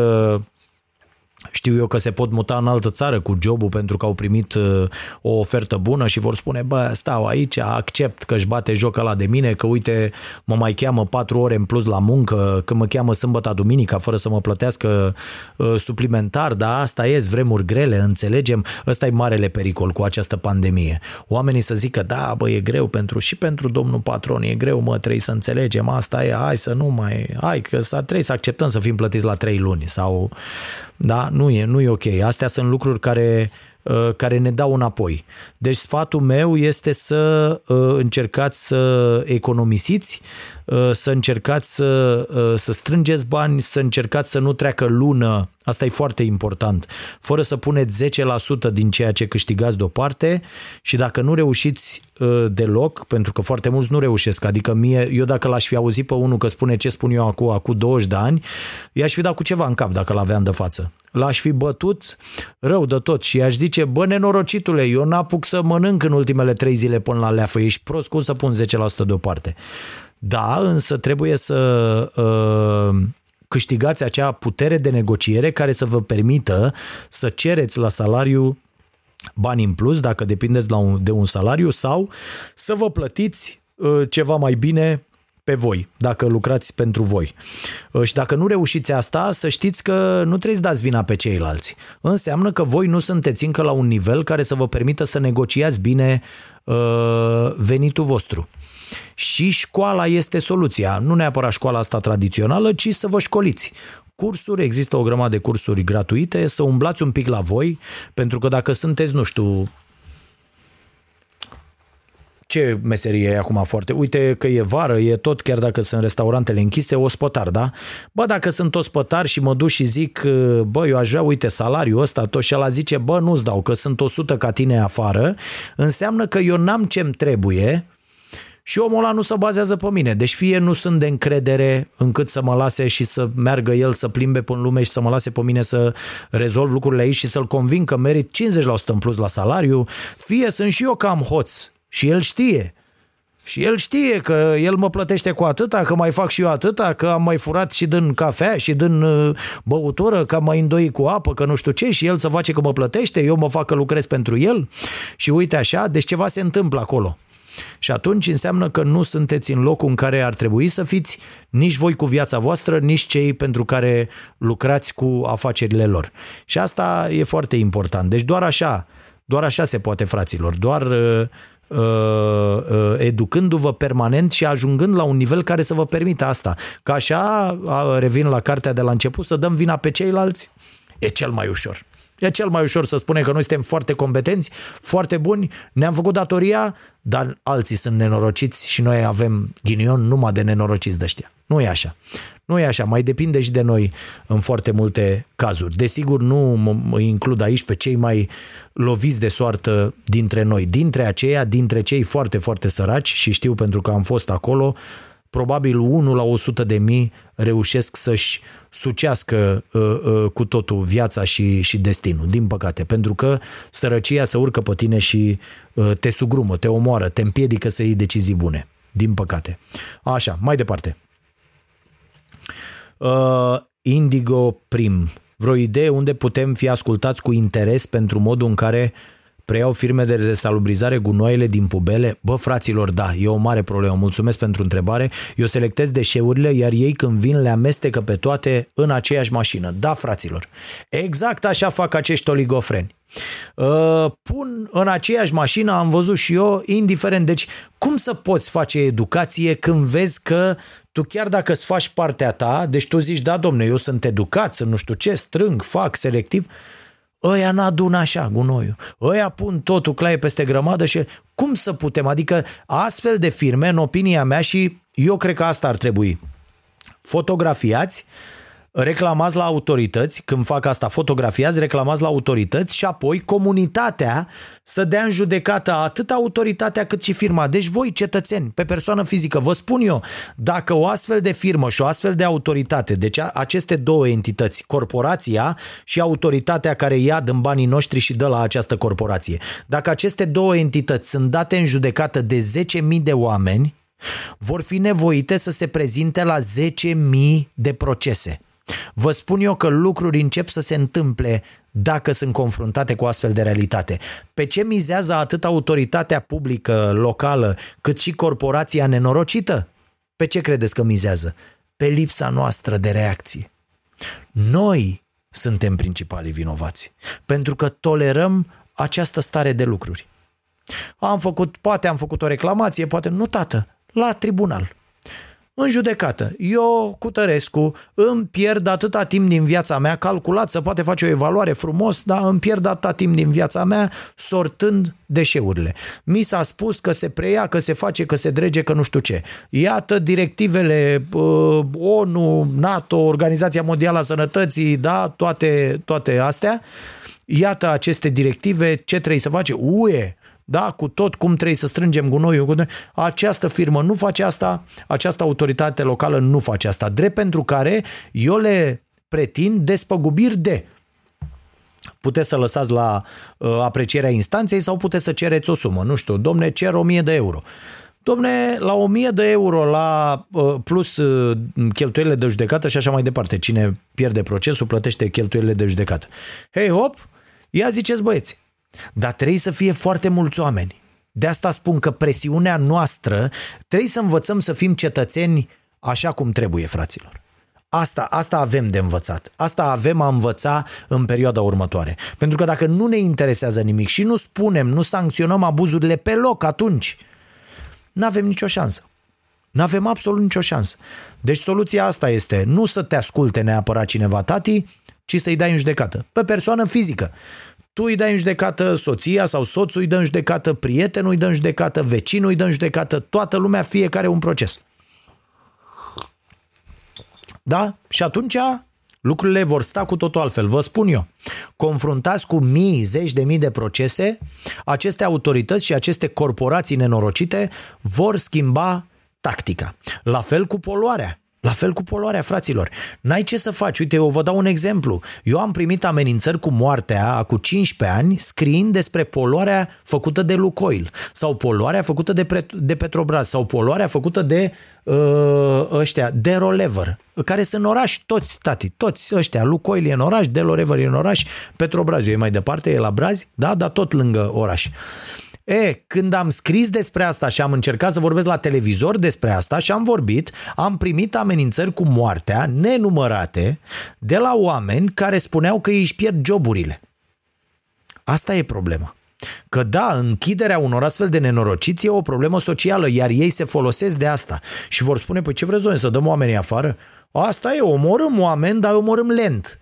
știu eu că se pot muta în altă țară cu jobul pentru că au primit uh, o ofertă bună și vor spune, bă, stau aici, accept că își bate joc ăla de mine, că uite, mă mai cheamă patru ore în plus la muncă, că mă cheamă sâmbătă duminica fără să mă plătească uh, suplimentar, dar asta e, vremuri grele, înțelegem, ăsta e marele pericol cu această pandemie. Oamenii să zică, da, bă, e greu pentru și pentru domnul patron, e greu, mă, trebuie să înțelegem, asta e, hai să nu mai, hai, că trebuie să acceptăm să fim plătiți la trei luni sau da? Nu e, nu e ok. Astea sunt lucruri care, uh, care ne dau înapoi. Deci sfatul meu este să uh, încercați să economisiți, uh, să încercați să, să strângeți bani, să încercați să nu treacă lună, asta e foarte important, fără să puneți 10% din ceea ce câștigați deoparte și dacă nu reușiți deloc, pentru că foarte mulți nu reușesc, adică mie, eu dacă l-aș fi auzit pe unul că spune ce spun eu acum, acum 20 de ani, i-aș fi dat cu ceva în cap dacă l-aveam de față. L-aș fi bătut rău de tot și aș zice, bă, nenorocitule, eu n-apuc să mănânc în ultimele trei zile până la leafă, ești prost, cum să pun 10% deoparte? Da, însă trebuie să uh, câștigați acea putere de negociere care să vă permită să cereți la salariu bani în plus, dacă depindeți la un, de un salariu, sau să vă plătiți uh, ceva mai bine pe voi, dacă lucrați pentru voi. Uh, și dacă nu reușiți asta, să știți că nu trebuie să dați vina pe ceilalți. Înseamnă că voi nu sunteți încă la un nivel care să vă permită să negociați bine uh, venitul vostru. Și școala este soluția. Nu neapărat școala asta tradițională, ci să vă școliți cursuri, există o grămadă de cursuri gratuite, să umblați un pic la voi, pentru că dacă sunteți, nu știu, ce meserie e acum foarte? Uite că e vară, e tot, chiar dacă sunt restaurantele închise, ospătar, da? Bă, dacă sunt ospătar și mă duc și zic, bă, eu aș vrea, uite, salariul ăsta, tot și ăla zice, bă, nu-ți dau, că sunt 100 ca tine afară, înseamnă că eu n-am ce-mi trebuie, și omul ăla nu se bazează pe mine. Deci fie nu sunt de încredere încât să mă lase și să meargă el să plimbe pe lume și să mă lase pe mine să rezolv lucrurile aici și să-l convin că merit 50% în plus la salariu, fie sunt și eu cam hoț și el știe. Și el știe că el mă plătește cu atâta, că mai fac și eu atâta, că am mai furat și din cafea și din uh, băutură, că am mai îndoi cu apă, că nu știu ce și el să face că mă plătește, eu mă fac că lucrez pentru el și uite așa, deci ceva se întâmplă acolo. Și atunci înseamnă că nu sunteți în locul în care ar trebui să fiți nici voi cu viața voastră, nici cei pentru care lucrați cu afacerile lor. Și asta e foarte important. Deci doar așa, doar așa se poate, fraților. Doar uh, Uh, uh, educându-vă permanent și ajungând la un nivel care să vă permită asta. Ca așa, revin la cartea de la început, să dăm vina pe ceilalți, e cel mai ușor. E cel mai ușor să spunem că noi suntem foarte competenți, foarte buni, ne-am făcut datoria, dar alții sunt nenorociți și noi avem ghinion numai de nenorociți de ăștia. Nu e așa. Nu e așa, mai depinde și de noi în foarte multe cazuri. Desigur, nu mă includ aici pe cei mai loviți de soartă dintre noi. Dintre aceia, dintre cei foarte, foarte săraci și știu pentru că am fost acolo, probabil 1 la 100 de mii reușesc să-și sucească uh, uh, cu totul viața și, și destinul, din păcate, pentru că sărăcia se urcă pe tine și uh, te sugrumă, te omoară, te împiedică să iei decizii bune, din păcate. Așa, mai departe. Uh, Indigo Prim. Vreo idee unde putem fi ascultați cu interes pentru modul în care preiau firme de desalubrizare gunoaiele din pubele? Bă, fraților, da, e o mare problemă. Mulțumesc pentru întrebare. Eu selectez deșeurile, iar ei când vin le amestecă pe toate în aceeași mașină. Da, fraților. Exact așa fac acești oligofreni. Uh, pun în aceeași mașină, am văzut și eu, indiferent. Deci, cum să poți face educație când vezi că tu chiar dacă îți faci partea ta, deci tu zici, da, domne, eu sunt educat, sunt nu știu ce, strâng, fac, selectiv, ăia n-adună așa gunoiul. Ăia pun totul claie peste grămadă și cum să putem? Adică astfel de firme, în opinia mea și eu cred că asta ar trebui, fotografiați uh, reclamați la autorități, când fac asta, fotografiați, reclamați la autorități și apoi comunitatea să dea în judecată atât autoritatea cât și firma. Deci voi, cetățeni, pe persoană fizică, vă spun eu, dacă o astfel de firmă și o astfel de autoritate, deci aceste două entități, corporația și autoritatea care ia din banii noștri și dă la această corporație, dacă aceste două entități sunt date în judecată de 10.000 de oameni, vor fi nevoite să se prezinte la 10.000 de procese. Vă spun eu că lucruri încep să se întâmple dacă sunt confruntate cu astfel de realitate. Pe ce mizează atât autoritatea publică locală, cât și corporația nenorocită? Pe ce credeți că mizează? Pe lipsa noastră de reacție. Noi suntem principalii vinovați, pentru că tolerăm această stare de lucruri. Am făcut, poate am făcut o reclamație, poate nu, tată, la tribunal în judecată. Eu, cu Tărescu, îmi pierd atâta timp din viața mea, calculat, să poate face o evaluare frumos, dar îmi pierd atâta timp din viața mea sortând deșeurile. Mi s-a spus că se preia, că se face, că se drege, că nu știu ce. Iată directivele uh, ONU, NATO, Organizația Mondială a Sănătății, da, toate, toate astea. Iată aceste directive, ce trebuie să face? UE, da, cu tot cum trebuie să strângem gunoiul, această firmă nu face asta, această autoritate locală nu face asta, drept pentru care eu le pretind despăgubiri de puteți să lăsați la uh, aprecierea instanței sau puteți să cereți o sumă. Nu știu, domne, cer 1000 de euro. Domne, la 1000 de euro la uh, plus uh, cheltuielile de judecată și așa mai departe. Cine pierde procesul plătește cheltuielile de judecată. Hei, hop, ia ziceți băieți, dar trebuie să fie foarte mulți oameni. De asta spun că presiunea noastră trebuie să învățăm să fim cetățeni așa cum trebuie, fraților. Asta, asta avem de învățat. Asta avem a învăța în perioada următoare. Pentru că dacă nu ne interesează nimic și nu spunem, nu sancționăm abuzurile pe loc atunci, nu avem nicio șansă. Nu avem absolut nicio șansă. Deci soluția asta este nu să te asculte neapărat cineva tati, ci să-i dai în judecată. Pe persoană fizică tu îi dai în judecată soția sau soțul îi dă în judecată, prietenul îi dă în judecată, vecinul îi dă în judecată, toată lumea, fiecare un proces. Da? Și atunci lucrurile vor sta cu totul altfel. Vă spun eu, confruntați cu mii, zeci de mii de procese, aceste autorități și aceste corporații nenorocite vor schimba tactica. La fel cu poluarea. La fel cu poluarea, fraților. N-ai ce să faci. Uite, eu vă dau un exemplu. Eu am primit amenințări cu moartea acum 15 ani scriind despre poluarea făcută de Lucoil sau poluarea făcută de, Pet- de Petrobras sau poluarea făcută de uh, ăștia, de Rolever, care sunt în oraș toți, tati, toți ăștia. Lucoil e în oraș, de Rolever e în oraș, Petrobras e mai departe, e la Brazi, da, dar tot lângă oraș. E, când am scris despre asta și am încercat să vorbesc la televizor despre asta și am vorbit, am primit amenințări cu moartea nenumărate de la oameni care spuneau că ei își pierd joburile. Asta e problema. Că da, închiderea unor astfel de nenorociți e o problemă socială, iar ei se folosesc de asta și vor spune, păi ce vreți noi, să dăm oamenii afară? Asta e, omorâm oameni, dar omorâm lent.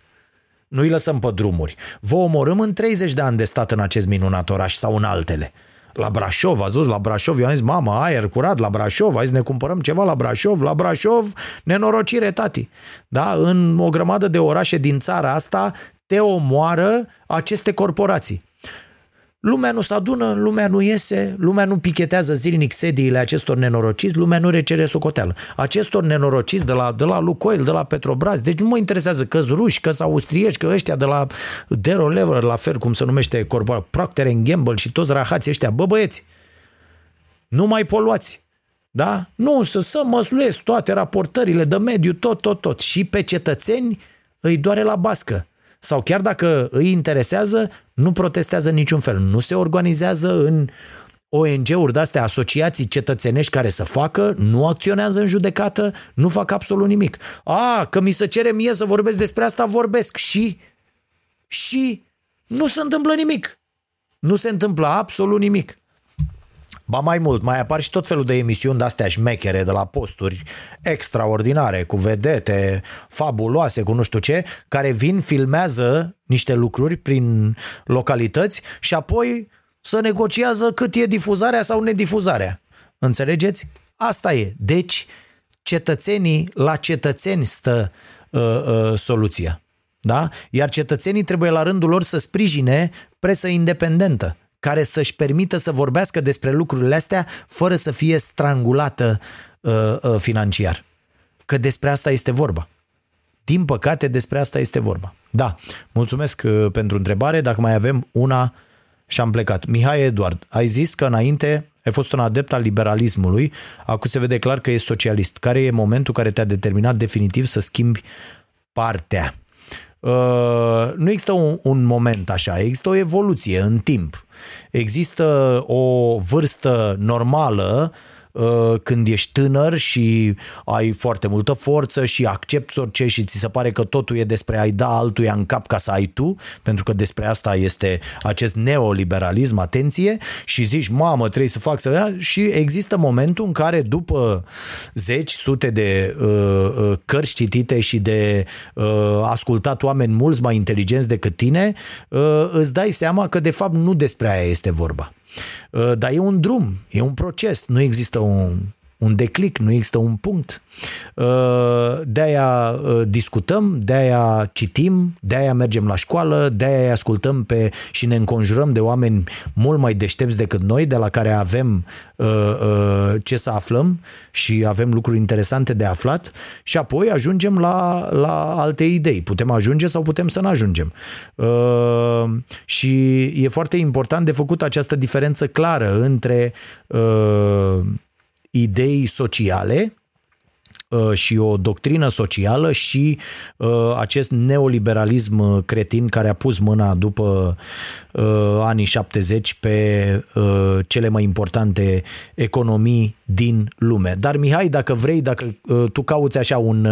Nu-i lăsăm pe drumuri. Vă omorâm în 30 de ani de stat în acest minunat oraș sau în altele la Brașov, ați văzut, la Brașov, eu am zis, mama, aer curat la Brașov, hai să ne cumpărăm ceva la Brașov, la Brașov, nenorocire, tati. Da? În o grămadă de orașe din țara asta te omoară aceste corporații. Lumea nu se adună, lumea nu iese, lumea nu pichetează zilnic sediile acestor nenorociți, lumea nu recere socoteală. Acestor nenorociți de la, de la Lucoil, de la Petrobras, deci nu mă interesează că ruși, că austriești, că ăștia de la Dero Lever, la fel cum se numește corporat, Procter Gamble și toți rahații ăștia, bă băieți, nu mai poluați. Da? Nu, să, să măsluiesc toate raportările de mediu, tot, tot, tot. Și pe cetățeni îi doare la bască sau chiar dacă îi interesează, nu protestează niciun fel. Nu se organizează în ONG-uri de-astea, asociații cetățenești care să facă, nu acționează în judecată, nu fac absolut nimic. A, că mi se cere mie să vorbesc despre asta, vorbesc și și nu se întâmplă nimic. Nu se întâmplă absolut nimic. Ba mai mult, mai apar și tot felul de emisiuni de-astea șmechere de la posturi extraordinare, cu vedete fabuloase, cu nu știu ce, care vin, filmează niște lucruri prin localități și apoi să negociază cât e difuzarea sau nedifuzarea. Înțelegeți? Asta e. Deci, cetățenii, la cetățeni stă uh, uh, soluția. Da? Iar cetățenii trebuie la rândul lor să sprijine presă independentă care să-și permită să vorbească despre lucrurile astea fără să fie strangulată uh, uh, financiar. Că despre asta este vorba. Din păcate, despre asta este vorba. Da, mulțumesc uh, pentru întrebare. Dacă mai avem una și am plecat. Mihai Eduard, ai zis că înainte ai fost un adept al liberalismului, acum se vede clar că e socialist. Care e momentul care te-a determinat definitiv să schimbi partea. Uh, nu există un, un moment așa, există o evoluție în timp. Există o vârstă normală Uh, când ești tânăr și ai foarte multă forță și accepti orice și ți se pare că totul e despre a-i da altuia în cap ca să ai tu, pentru că despre asta este acest neoliberalism, atenție, și zici, mamă, trebuie să fac să... Și există momentul în care după zeci, sute de uh, uh, cărți citite și de uh, ascultat oameni mulți mai inteligenți decât tine, uh, îți dai seama că de fapt nu despre aia este vorba. Uh, dar e un drum, e un proces, nu există un, un declic, nu există un punct. Uh, de-aia uh, discutăm, de-aia citim, de-aia mergem la școală, de-aia ascultăm pe și ne înconjurăm de oameni mult mai deștepți decât noi, de la care avem ce să aflăm și avem lucruri interesante de aflat și apoi ajungem la, la alte idei. Putem ajunge sau putem să nu ajungem. Și e foarte important de făcut această diferență clară între idei sociale uh, și o doctrină socială și uh, acest neoliberalism cretin care a pus mâna după uh, anii 70 pe cele mai importante economii din lume. Dar Mihai, dacă vrei, dacă tu cauți așa un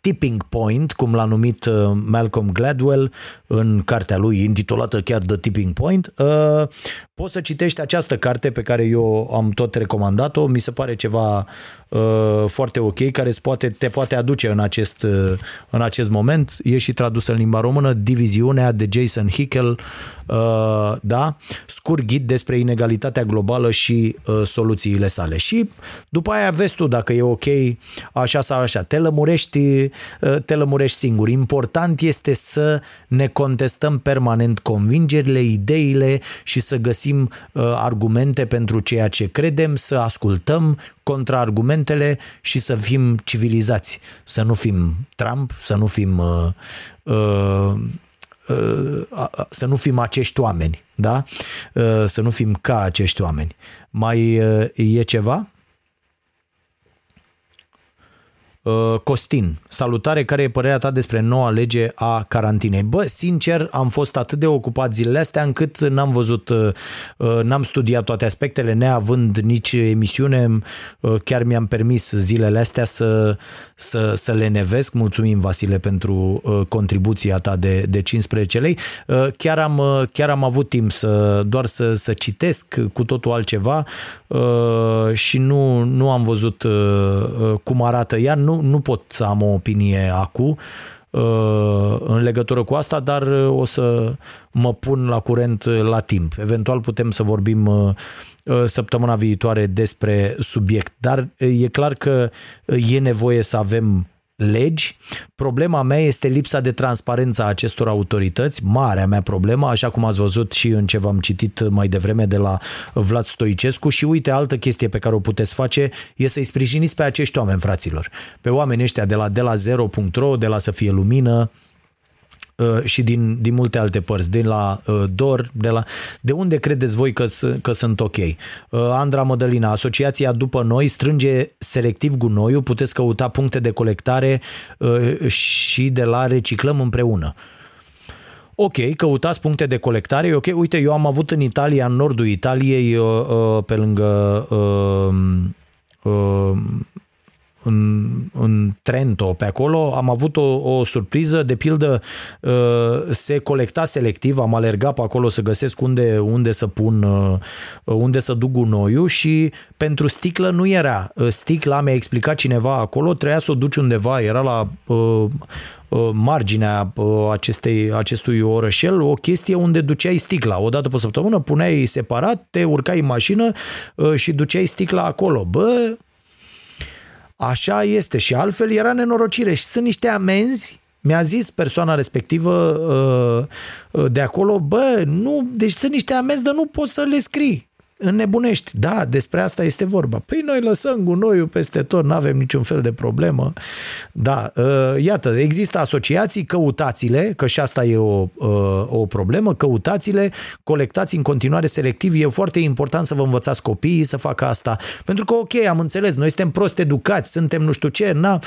tipping point, cum l-a numit Malcolm Gladwell în cartea lui intitulată chiar The Tipping Point, poți să citești această carte pe care eu am tot recomandat-o, mi se pare ceva uh, foarte ok, care poate, te poate aduce în acest, uh, în acest moment, e și tradusă în limba română, Diviziunea de Jason Hickel, uh, da? scurt ghid despre inegalitatea globală și uh, soluțiile sale. Și după aia vezi tu dacă e ok așa sau așa, te lămurești, uh, te lămurești singur. Important este să ne contestăm permanent convingerile, ideile și să găsim găsim uh, argumente pentru ceea ce credem, să ascultăm contraargumentele și să fim civilizați, să nu fim Trump, să nu fim uh, uh, uh, să nu fim acești oameni, da? Uh, să nu fim ca acești oameni. Mai uh, e ceva? Uh, Costin, salutare, care e părerea ta despre noua lege a carantinei? Bă, sincer, am fost atât de ocupat zilele astea încât n-am văzut, uh, uh, n-am studiat toate aspectele, neavând nici emisiune, chiar mi-am permis zilele astea să, să, să le nevesc. Mulțumim, Vasile, pentru contribuția ta de, de 15 lei. Chiar am, chiar am avut timp să doar să, să citesc cu totul altceva și nu, nu am văzut cum arată ea. Nu, nu, pot să am o opinie acum uh, în legătură cu asta, dar o să mă pun la curent la timp. Eventual putem să vorbim uh, uh, săptămâna viitoare despre subiect, dar e clar că e nevoie să avem legi. Problema mea este lipsa de transparență a acestor autorități, marea mea problemă, așa cum ați văzut și în ce v-am citit mai devreme de la Vlad Stoicescu și uite, altă chestie pe care o puteți face e să-i sprijiniți pe acești oameni, fraților. Pe oamenii ăștia de la, de la 0.ro, de la Să fie lumină, Uh, și din, din multe alte părți, de la uh, DOR, de la... De unde credeți voi că, că sunt ok? Uh, Andra Mădălina, asociația După Noi strânge selectiv gunoiul, puteți căuta puncte de colectare și de la Reciclăm împreună. Ok, căutați puncte de colectare, ok. Uite, eu am avut în Italia, în nordul Italiei, pe lângă în, în Trento, pe acolo, am avut o, o surpriză, de pildă uh, se colecta selectiv, am alergat pe acolo să găsesc unde, unde să pun, uh, unde să duc gunoiul și pentru sticlă nu era. Uh, sticla, mi-a explicat cineva acolo, trebuia să o duci undeva, era la marginea acestei, acestui orășel o chestie unde duceai sticla. O dată pe săptămână puneai separat, te urcai în mașină și duceai sticla acolo. Bă, Așa este și altfel era nenorocire și sunt niște amenzi mi-a zis persoana respectivă uh, uh, de acolo, bă, nu, deci sunt niște amenzi, dar nu poți să le scrii înnebunești. Da, despre asta este vorba. Păi noi lăsăm gunoiul peste tot, nu avem niciun fel de problemă. Da, uh, iată, există asociații, căutați-le, că și asta e o, uh, o problemă, căutați-le, colectați în continuare selectiv. E foarte important să vă învățați copiii să facă asta. Pentru că, ok, am înțeles, noi suntem prost educați, suntem nu știu ce, na,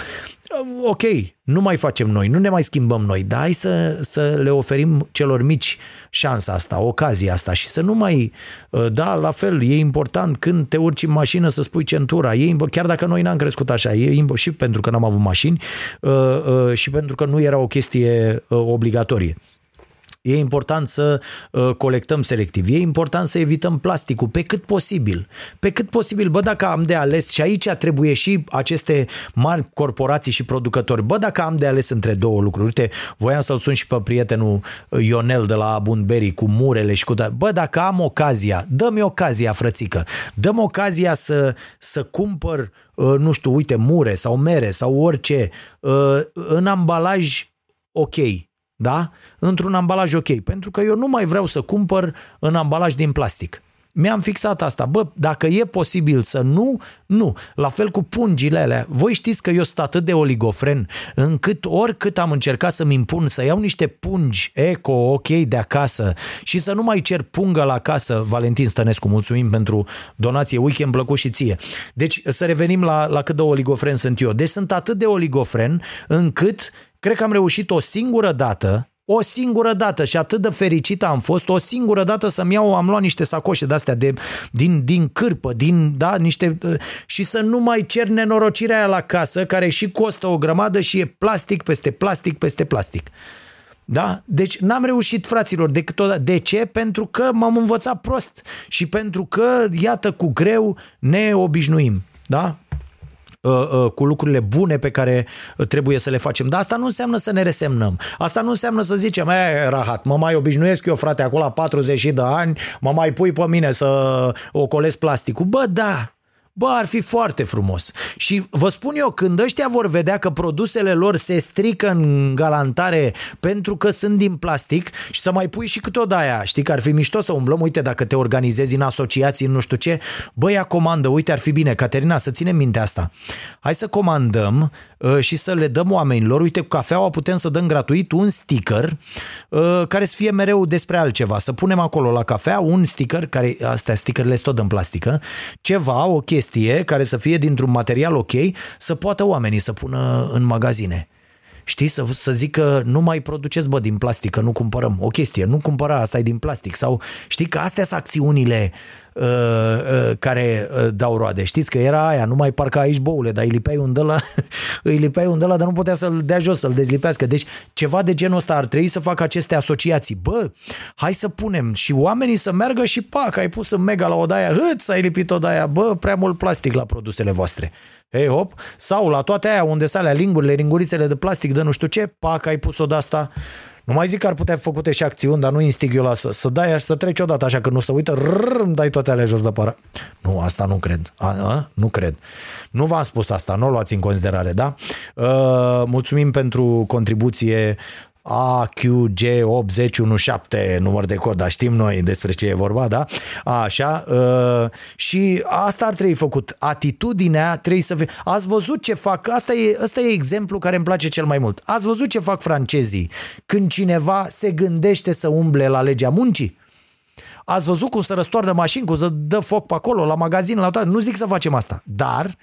ok, nu mai facem noi, nu ne mai schimbăm noi, dar hai să, să le oferim celor mici șansa asta, ocazia asta și să nu mai, uh, da, la fel, e important când te urci în mașină să spui centura, e, chiar dacă noi n-am crescut așa, e și pentru că n-am avut mașini uh, uh, și pentru că nu era o chestie obligatorie. E important să uh, colectăm selectiv, e important să evităm plasticul pe cât posibil. Pe cât posibil, bă, dacă am de ales și aici trebuie și aceste mari corporații și producători, bă, dacă am de ales între două lucruri, uite, voiam să-l sun și pe prietenul uh, Ionel de la Bunberry cu murele și cu... Bă, dacă am ocazia, dă-mi ocazia, frățică, dă-mi ocazia să, să cumpăr, uh, nu știu, uite, mure sau mere sau orice, în ambalaj ok, da? Într-un ambalaj ok, pentru că eu nu mai vreau să cumpăr în ambalaj din plastic. Mi-am fixat asta. Bă, dacă e posibil să nu, nu. La fel cu pungile alea. Voi știți că eu sunt atât de oligofren încât oricât am încercat să-mi impun să iau niște pungi eco, ok, de acasă și să nu mai cer pungă la casă. Valentin Stănescu, mulțumim pentru donație. Weekend plăcut și ție. Deci să revenim la, la cât de oligofren sunt eu. Deci sunt atât de oligofren încât Cred că am reușit o singură dată, o singură dată și atât de fericită am fost, o singură dată să-mi iau, am luat niște sacoșe de-astea de, din, din cârpă, din, da, niște, și să nu mai cer nenorocirea aia la casă, care și costă o grămadă și e plastic peste plastic peste plastic. Da? Deci n-am reușit, fraților, decât o De ce? Pentru că m-am învățat prost și pentru că, iată, cu greu ne obișnuim. Da? Uh, uh, cu lucrurile bune pe care uh, trebuie să le facem. Dar asta nu înseamnă să ne resemnăm. Asta nu înseamnă să zicem, e, rahat, mă mai obișnuiesc eu, frate, acolo la 40 de ani, mă mai pui pe mine să ocolesc plasticul. Bă, da, Bă, ar fi foarte frumos. Și vă spun eu, când ăștia vor vedea că produsele lor se strică în galantare pentru că sunt din plastic și să mai pui și câte o aia, știi că ar fi mișto să umblăm, uite, dacă te organizezi în asociații, în nu știu ce, bă, ia comandă, uite, ar fi bine, Caterina, să ținem minte asta. Hai să comandăm uh, și să le dăm oamenilor, uite, cu cafeaua putem să dăm gratuit un sticker uh, care să fie mereu despre altceva, să punem acolo la cafea un sticker, care, astea stickerele sunt tot în plastică, ceva, o chestie chestie care să fie dintr-un material ok, să poată oamenii să pună în magazine. Știi, să, să zică nu mai produceți, bă, din plastic, că nu cumpărăm. O chestie, nu cumpăra, asta e din plastic. Sau știi că astea sunt acțiunile uh, uh, care uh, dau roade. Știți că era aia, nu mai parca aici boule, dar îi lipeai un de la, îi lipeai un de la, dar nu putea să-l dea jos, să-l dezlipească. Deci ceva de genul ăsta ar trebui să facă aceste asociații. Bă, hai să punem și oamenii să meargă și pac, ai pus în mega la odaia, hât, să ai lipit odaia, bă, prea mult plastic la produsele voastre. Hei, hop, sau la toate aia unde sunt alea lingurile, ringurițele de plastic de nu știu ce, pac, ai pus-o de asta. Nu mai zic că ar putea fi făcute și acțiuni, dar nu instig eu la să, să dai să treci odată așa că nu se uită, rrr, îmi dai toate alea jos de para. Nu, asta nu cred. A, a, nu cred. Nu v-am spus asta, nu o luați în considerare, da? Uh, mulțumim pentru contribuție AQG8017, număr de cod, dar știm noi despre ce e vorba, da? Așa, uh, și asta ar trebui făcut. Atitudinea trebuie să fie... Ați văzut ce fac? Asta e, asta e exemplu care îmi place cel mai mult. Ați văzut ce fac francezii când cineva se gândește să umble la legea muncii? Ați văzut cum să răstoarnă mașini, cum să dă foc pe acolo, la magazin, la toate. Nu zic să facem asta, dar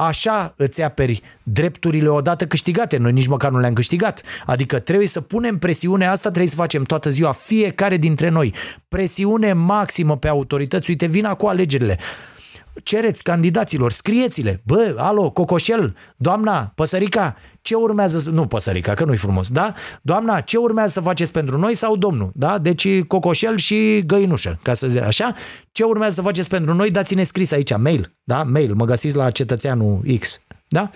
Așa îți aperi drepturile odată câștigate. Noi nici măcar nu le-am câștigat. Adică trebuie să punem presiune asta, trebuie să facem toată ziua, fiecare dintre noi. Presiune maximă pe autorități. Uite, vin cu alegerile cereți candidaților, scrieți-le, bă, alo, Cocoșel, doamna, păsărica, ce urmează să... Nu păsărica, că nu-i frumos, da? Doamna, ce urmează să faceți pentru noi sau domnul, da? Deci Cocoșel și Găinușă, ca să zic așa. Ce urmează să faceți pentru noi, dați-ne scris aici, mail, da? Mail, mă găsiți la cetățeanul X, da?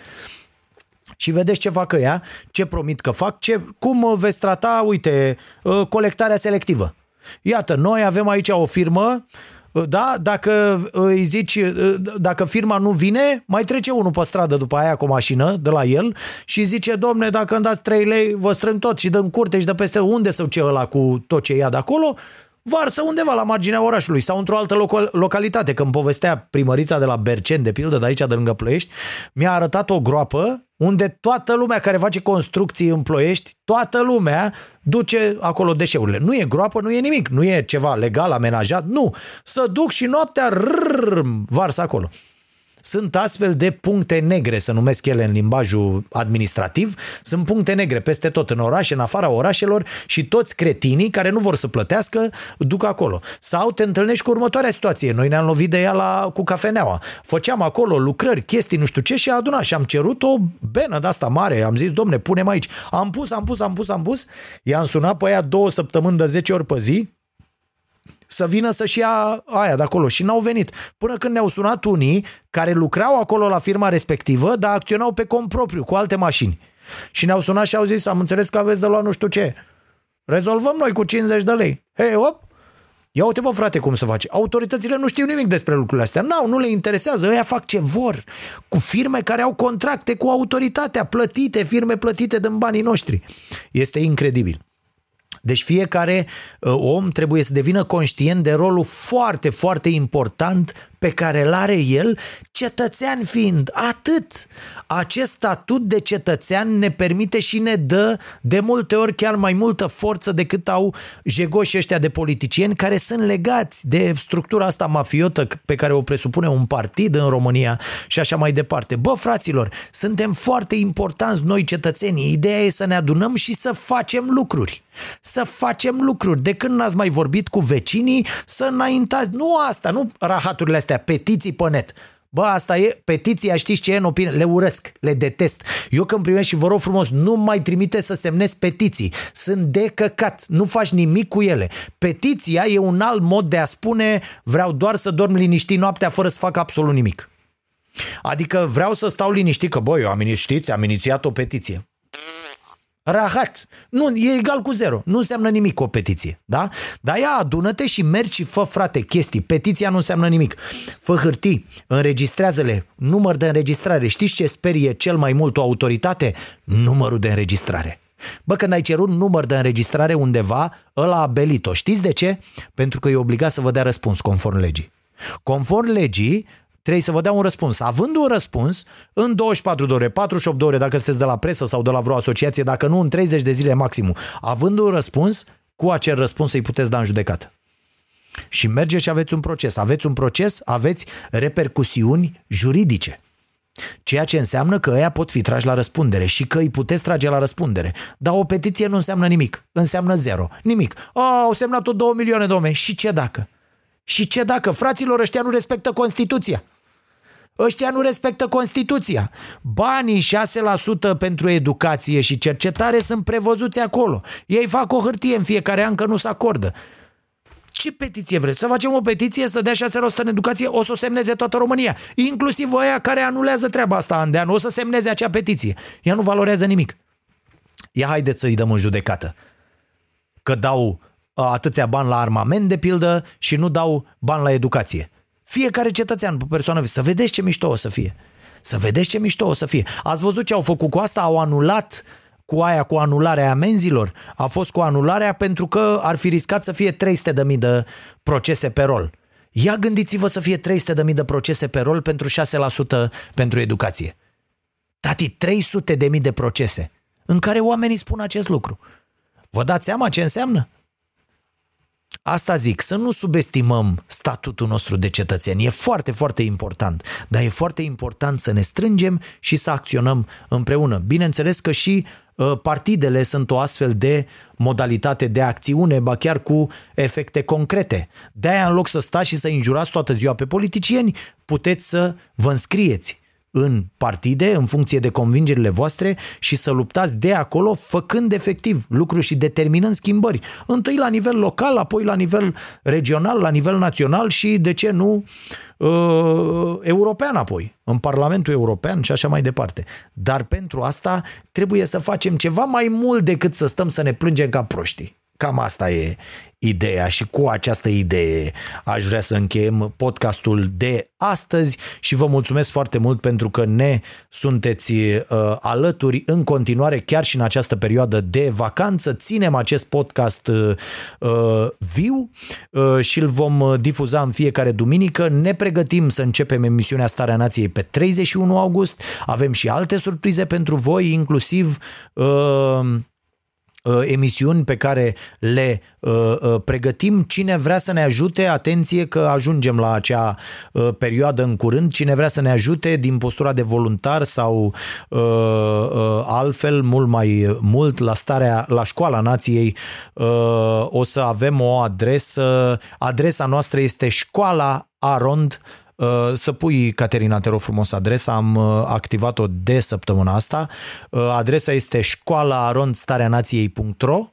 și vedeți ce fac ea, ce promit că fac, ce, cum veți trata, uite, ă, colectarea selectivă. Iată, noi avem aici o firmă da? Dacă îi zici, dacă firma nu vine, mai trece unul pe stradă după aia cu o mașină de la el și zice, domne, dacă îmi dați 3 lei, vă strâng tot și dăm curte și de peste unde să ce ăla cu tot ce ia de acolo, varsă undeva la marginea orașului sau într-o altă local- localitate. Când povestea primărița de la Bercen, de pildă, de aici, de lângă Ploiești, mi-a arătat o groapă unde toată lumea care face construcții în Ploiești, toată lumea duce acolo deșeurile. Nu e groapă, nu e nimic, nu e ceva legal, amenajat, nu. Să duc și noaptea rrr, varsă acolo. Sunt astfel de puncte negre, să numesc ele în limbajul administrativ, sunt puncte negre peste tot în orașe, în afara orașelor și toți cretinii care nu vor să plătească duc acolo. Sau te întâlnești cu următoarea situație. Noi ne-am lovit de ea la, cu cafeneaua. Făceam acolo lucrări, chestii, nu știu ce și a adunat și am cerut o benă de asta mare. Am zis, domne, punem aici. Am pus, am pus, am pus, am pus. I-am sunat pe aia două săptămâni de 10 ori pe zi să vină să-și ia aia de acolo și n-au venit. Până când ne-au sunat unii care lucrau acolo la firma respectivă, dar acționau pe cont propriu, cu alte mașini. Și ne-au sunat și au zis, am înțeles că aveți de luat nu știu ce. Rezolvăm noi cu 50 de lei. Hei, op, Ia uite, bă, frate, cum să faci. Autoritățile nu știu nimic despre lucrurile astea. N-au, nu le interesează. Ăia fac ce vor. Cu firme care au contracte cu autoritatea, plătite, firme plătite din banii noștri. Este incredibil. Deci fiecare uh, om trebuie să devină conștient de rolul foarte, foarte important pe care îl are el, cetățean fiind. Atât. Acest statut de cetățean ne permite și ne dă de multe ori chiar mai multă forță decât au jegoșii ăștia de politicieni care sunt legați de structura asta mafiotă pe care o presupune un partid în România și așa mai departe. Bă, fraților, suntem foarte importanți noi cetățenii. Ideea e să ne adunăm și să facem lucruri. Să facem lucruri. De când n-ați mai vorbit cu vecinii, să înaintați. Nu asta, nu rahaturile astea astea, petiții pe net. Bă, asta e, petiția știți ce e în opinie? Le urăsc, le detest. Eu când primesc și vă rog frumos, nu mai trimite să semnezi petiții. Sunt de căcat, nu faci nimic cu ele. Petiția e un alt mod de a spune vreau doar să dorm liniștit noaptea fără să fac absolut nimic. Adică vreau să stau liniștit că, băi, eu am, știți, am inițiat o petiție. Rahat. Nu, e egal cu zero. Nu înseamnă nimic o petiție. Da? Dar ia adună-te și mergi și fă, frate, chestii. Petiția nu înseamnă nimic. Fă hârtii, înregistrează-le, număr de înregistrare. Știți ce sperie cel mai mult o autoritate? Numărul de înregistrare. Bă, când ai cerut număr de înregistrare undeva, ăla a belit-o. Știți de ce? Pentru că e obligat să vă dea răspuns conform legii. Conform legii, trebuie să vă dea un răspuns. Având un răspuns, în 24 de ore, 48 de ore, dacă sunteți de la presă sau de la vreo asociație, dacă nu, în 30 de zile maximum, având un răspuns, cu acel răspuns îi puteți da în judecată. Și mergeți și aveți un proces. Aveți un proces, aveți repercusiuni juridice. Ceea ce înseamnă că ăia pot fi trași la răspundere și că îi puteți trage la răspundere. Dar o petiție nu înseamnă nimic. Înseamnă zero. Nimic. Oh, au semnat-o 2 milioane de oameni. Și ce dacă? Și ce dacă? Fraților, ăștia nu respectă Constituția. Ăștia nu respectă Constituția. Banii 6% pentru educație și cercetare sunt prevăzuți acolo. Ei fac o hârtie în fiecare an că nu se acordă. Ce petiție vreți? Să facem o petiție să dea 6% în educație? O să o semneze toată România. Inclusiv aia care anulează treaba asta an de an. O să semneze acea petiție. Ea nu valorează nimic. Ia haideți să-i dăm în judecată. Că dau atâția bani la armament, de pildă, și nu dau bani la educație. Fiecare cetățean, persoană, să vedeți ce mișto o să fie. Să vedeți ce mișto o să fie. Ați văzut ce au făcut cu asta? Au anulat cu aia, cu anularea amenzilor. A fost cu anularea pentru că ar fi riscat să fie 300.000 de procese pe rol. Ia gândiți-vă să fie 300.000 de procese pe rol pentru 6% pentru educație. Tati, 300.000 de procese în care oamenii spun acest lucru. Vă dați seama ce înseamnă? Asta zic, să nu subestimăm statutul nostru de cetățen. E foarte, foarte important, dar e foarte important să ne strângem și să acționăm împreună. Bineînțeles că și uh, partidele sunt o astfel de modalitate de acțiune, ba chiar cu efecte concrete. De-aia, în loc să stați și să înjurați toată ziua pe politicieni, puteți să vă înscrieți în partide, în funcție de convingerile voastre și să luptați de acolo, făcând efectiv lucruri și determinând schimbări. Întâi la nivel local, apoi la nivel regional, la nivel național și, de ce nu, uh, european apoi, în Parlamentul European și așa mai departe. Dar pentru asta trebuie să facem ceva mai mult decât să stăm să ne plângem ca proștii. Cam asta e, ideea și cu această idee aș vrea să încheiem podcastul de astăzi și vă mulțumesc foarte mult pentru că ne sunteți uh, alături în continuare chiar și în această perioadă de vacanță. Ținem acest podcast uh, uh viu uh, și îl vom difuza în fiecare duminică. Ne pregătim să începem emisiunea Starea Nației pe 31 august. Avem și alte surprize pentru voi, inclusiv uh, Uh, emisiuni pe care le uh, uh, pregătim. Cine vrea să ne ajute, atenție că ajungem la acea uh, perioadă în curând, cine vrea să ne ajute din postura de voluntar sau uh, uh, altfel, mult mai mult, la starea, la școala nației, uh, o să avem o adresă. Adresa noastră este școala arond Uh, să pui, Caterina, te rog frumos, adresa, am uh, activat-o de săptămâna asta. Uh, adresa este școala.arondstareanației.ro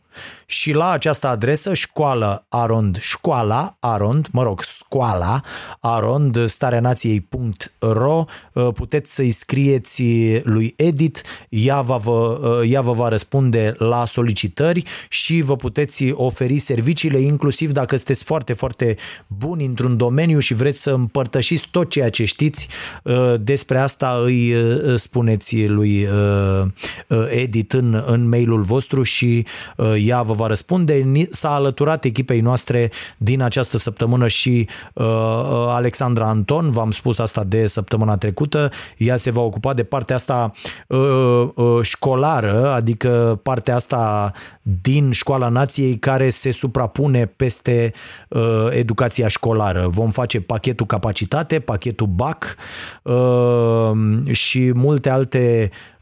și la această adresă, școală arond, școala arond, mă rog, scoala arond, stareanației.ro, puteți să-i scrieți lui Edit, ea, va vă, ea vă va răspunde la solicitări și vă puteți oferi serviciile, inclusiv dacă sunteți foarte, foarte buni într-un domeniu și vreți să împărtășiți tot ceea ce știți despre asta, îi spuneți lui Edit în, în mailul vostru și ea vă va răspunde. S-a alăturat echipei noastre din această săptămână și uh, uh, Alexandra Anton, v-am spus asta de săptămâna trecută, ea se va ocupa de partea asta uh, uh, școlară, adică partea asta din școala nației care se suprapune peste uh, educația școlară. Vom face pachetul capacitate, pachetul BAC uh, și multe alte Uh,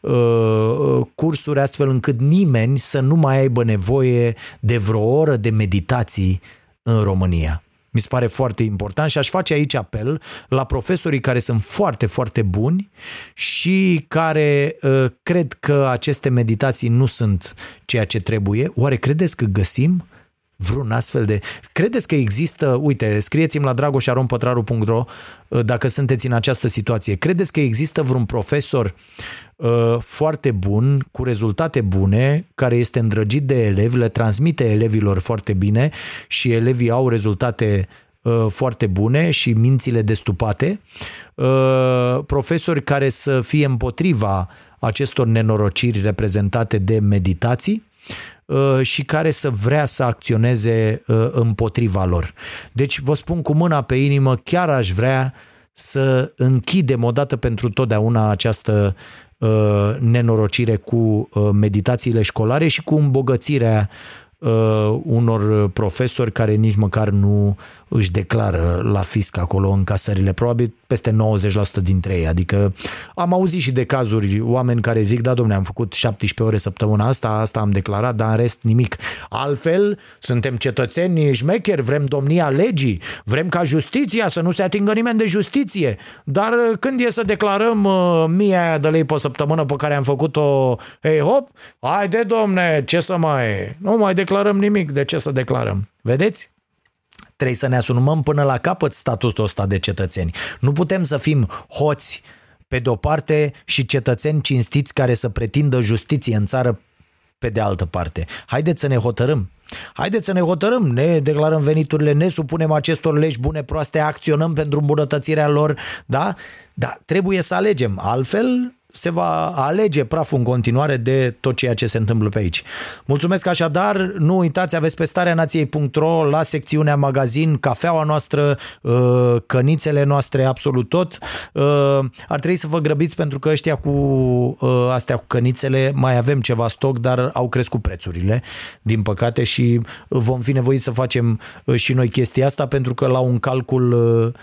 cursuri astfel încât nimeni să nu mai aibă nevoie de vreo oră de meditații în România. Mi se pare foarte important și aș face aici apel la profesorii care sunt foarte, foarte buni și care uh, cred că aceste meditații nu sunt ceea ce trebuie. Oare credeți că găsim vreun astfel de... Credeți că există, uite, scrieți-mi la dragoșarompătraru.ro uh, dacă sunteți în această situație. Credeți că există vreun profesor uh, foarte bun, cu rezultate bune, care este îndrăgit de elevi, le transmite elevilor foarte bine și elevii au rezultate uh, foarte bune și mințile destupate, uh, profesori care să fie împotriva acestor nenorociri reprezentate de meditații, Uh, și care să vrea să acționeze uh, împotriva lor. Deci vă spun cu mâna pe inimă, chiar aș vrea să închidem odată pentru totdeauna această uh, nenorocire cu meditațiile școlare și cu îmbogățirea unor profesori care nici măcar nu își declară la fisc acolo încasările, probabil peste 90% dintre ei. Adică am auzit și de cazuri oameni care zic, da domne, am făcut 17 ore săptămâna asta, asta am declarat, dar în rest nimic. Altfel, suntem cetățeni șmecheri, vrem domnia legii, vrem ca justiția să nu se atingă nimeni de justiție, dar uh, când e să declarăm uh, mie de lei pe săptămână pe care am făcut-o, hei hop, haide domne, ce să mai, nu mai declarăm nimic, de ce să declarăm? Vedeți? Trebuie să ne asumăm până la capăt statusul ăsta de cetățeni. Nu putem să fim hoți pe de-o parte și cetățeni cinstiți care să pretindă justiție în țară pe de altă parte. Haideți să ne hotărâm. Haideți să ne hotărâm, ne declarăm veniturile, ne supunem acestor legi bune, proaste, acționăm pentru îmbunătățirea lor, da? Dar trebuie să alegem. Altfel, se va alege praful în continuare de tot ceea ce se întâmplă pe aici. Mulțumesc așadar, nu uitați, aveți pe starea nației.ro la secțiunea magazin, cafeaua noastră, uh, cănițele noastre, absolut tot. Uh, ar trebui să vă grăbiți pentru că ăștia cu uh, astea cu cănițele mai avem ceva stoc, dar au crescut prețurile, din păcate, și vom fi nevoiți să facem și noi chestia asta pentru că la un calcul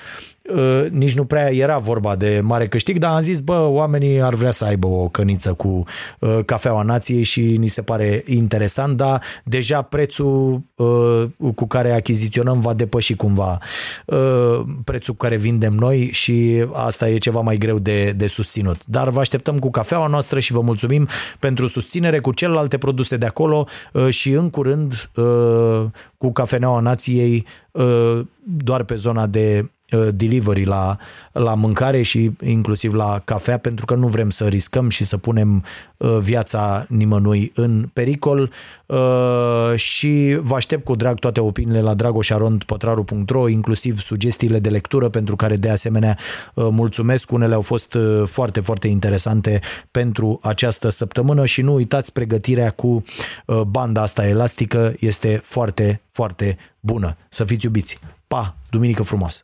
Uh, nici nu prea era vorba de mare câștig, dar am zis, bă, oamenii ar vrea să aibă o căniță cu uh, cafeaua nației și ni se pare interesant, dar deja prețul uh, cu care achiziționăm va depăși cumva uh, prețul cu care vindem noi și asta e ceva mai greu de, de susținut. Dar vă așteptăm cu cafeaua noastră și vă mulțumim pentru susținere cu celelalte produse de acolo uh, și în curând uh, cu cafeneaua nației uh, doar pe zona de Uh, delivery la, la mâncare și inclusiv la cafea pentru că nu vrem să riscăm și să punem uh, viața nimănui în pericol uh, și vă aștept cu drag toate opiniile la dragoșarondpătraru.ro inclusiv sugestiile de lectură pentru care de asemenea mulțumesc, unele au fost foarte, foarte interesante pentru această săptămână și nu uitați pregătirea cu banda asta elastică este foarte, foarte bună. Să fiți iubiți! Pa! Duminică frumoasă!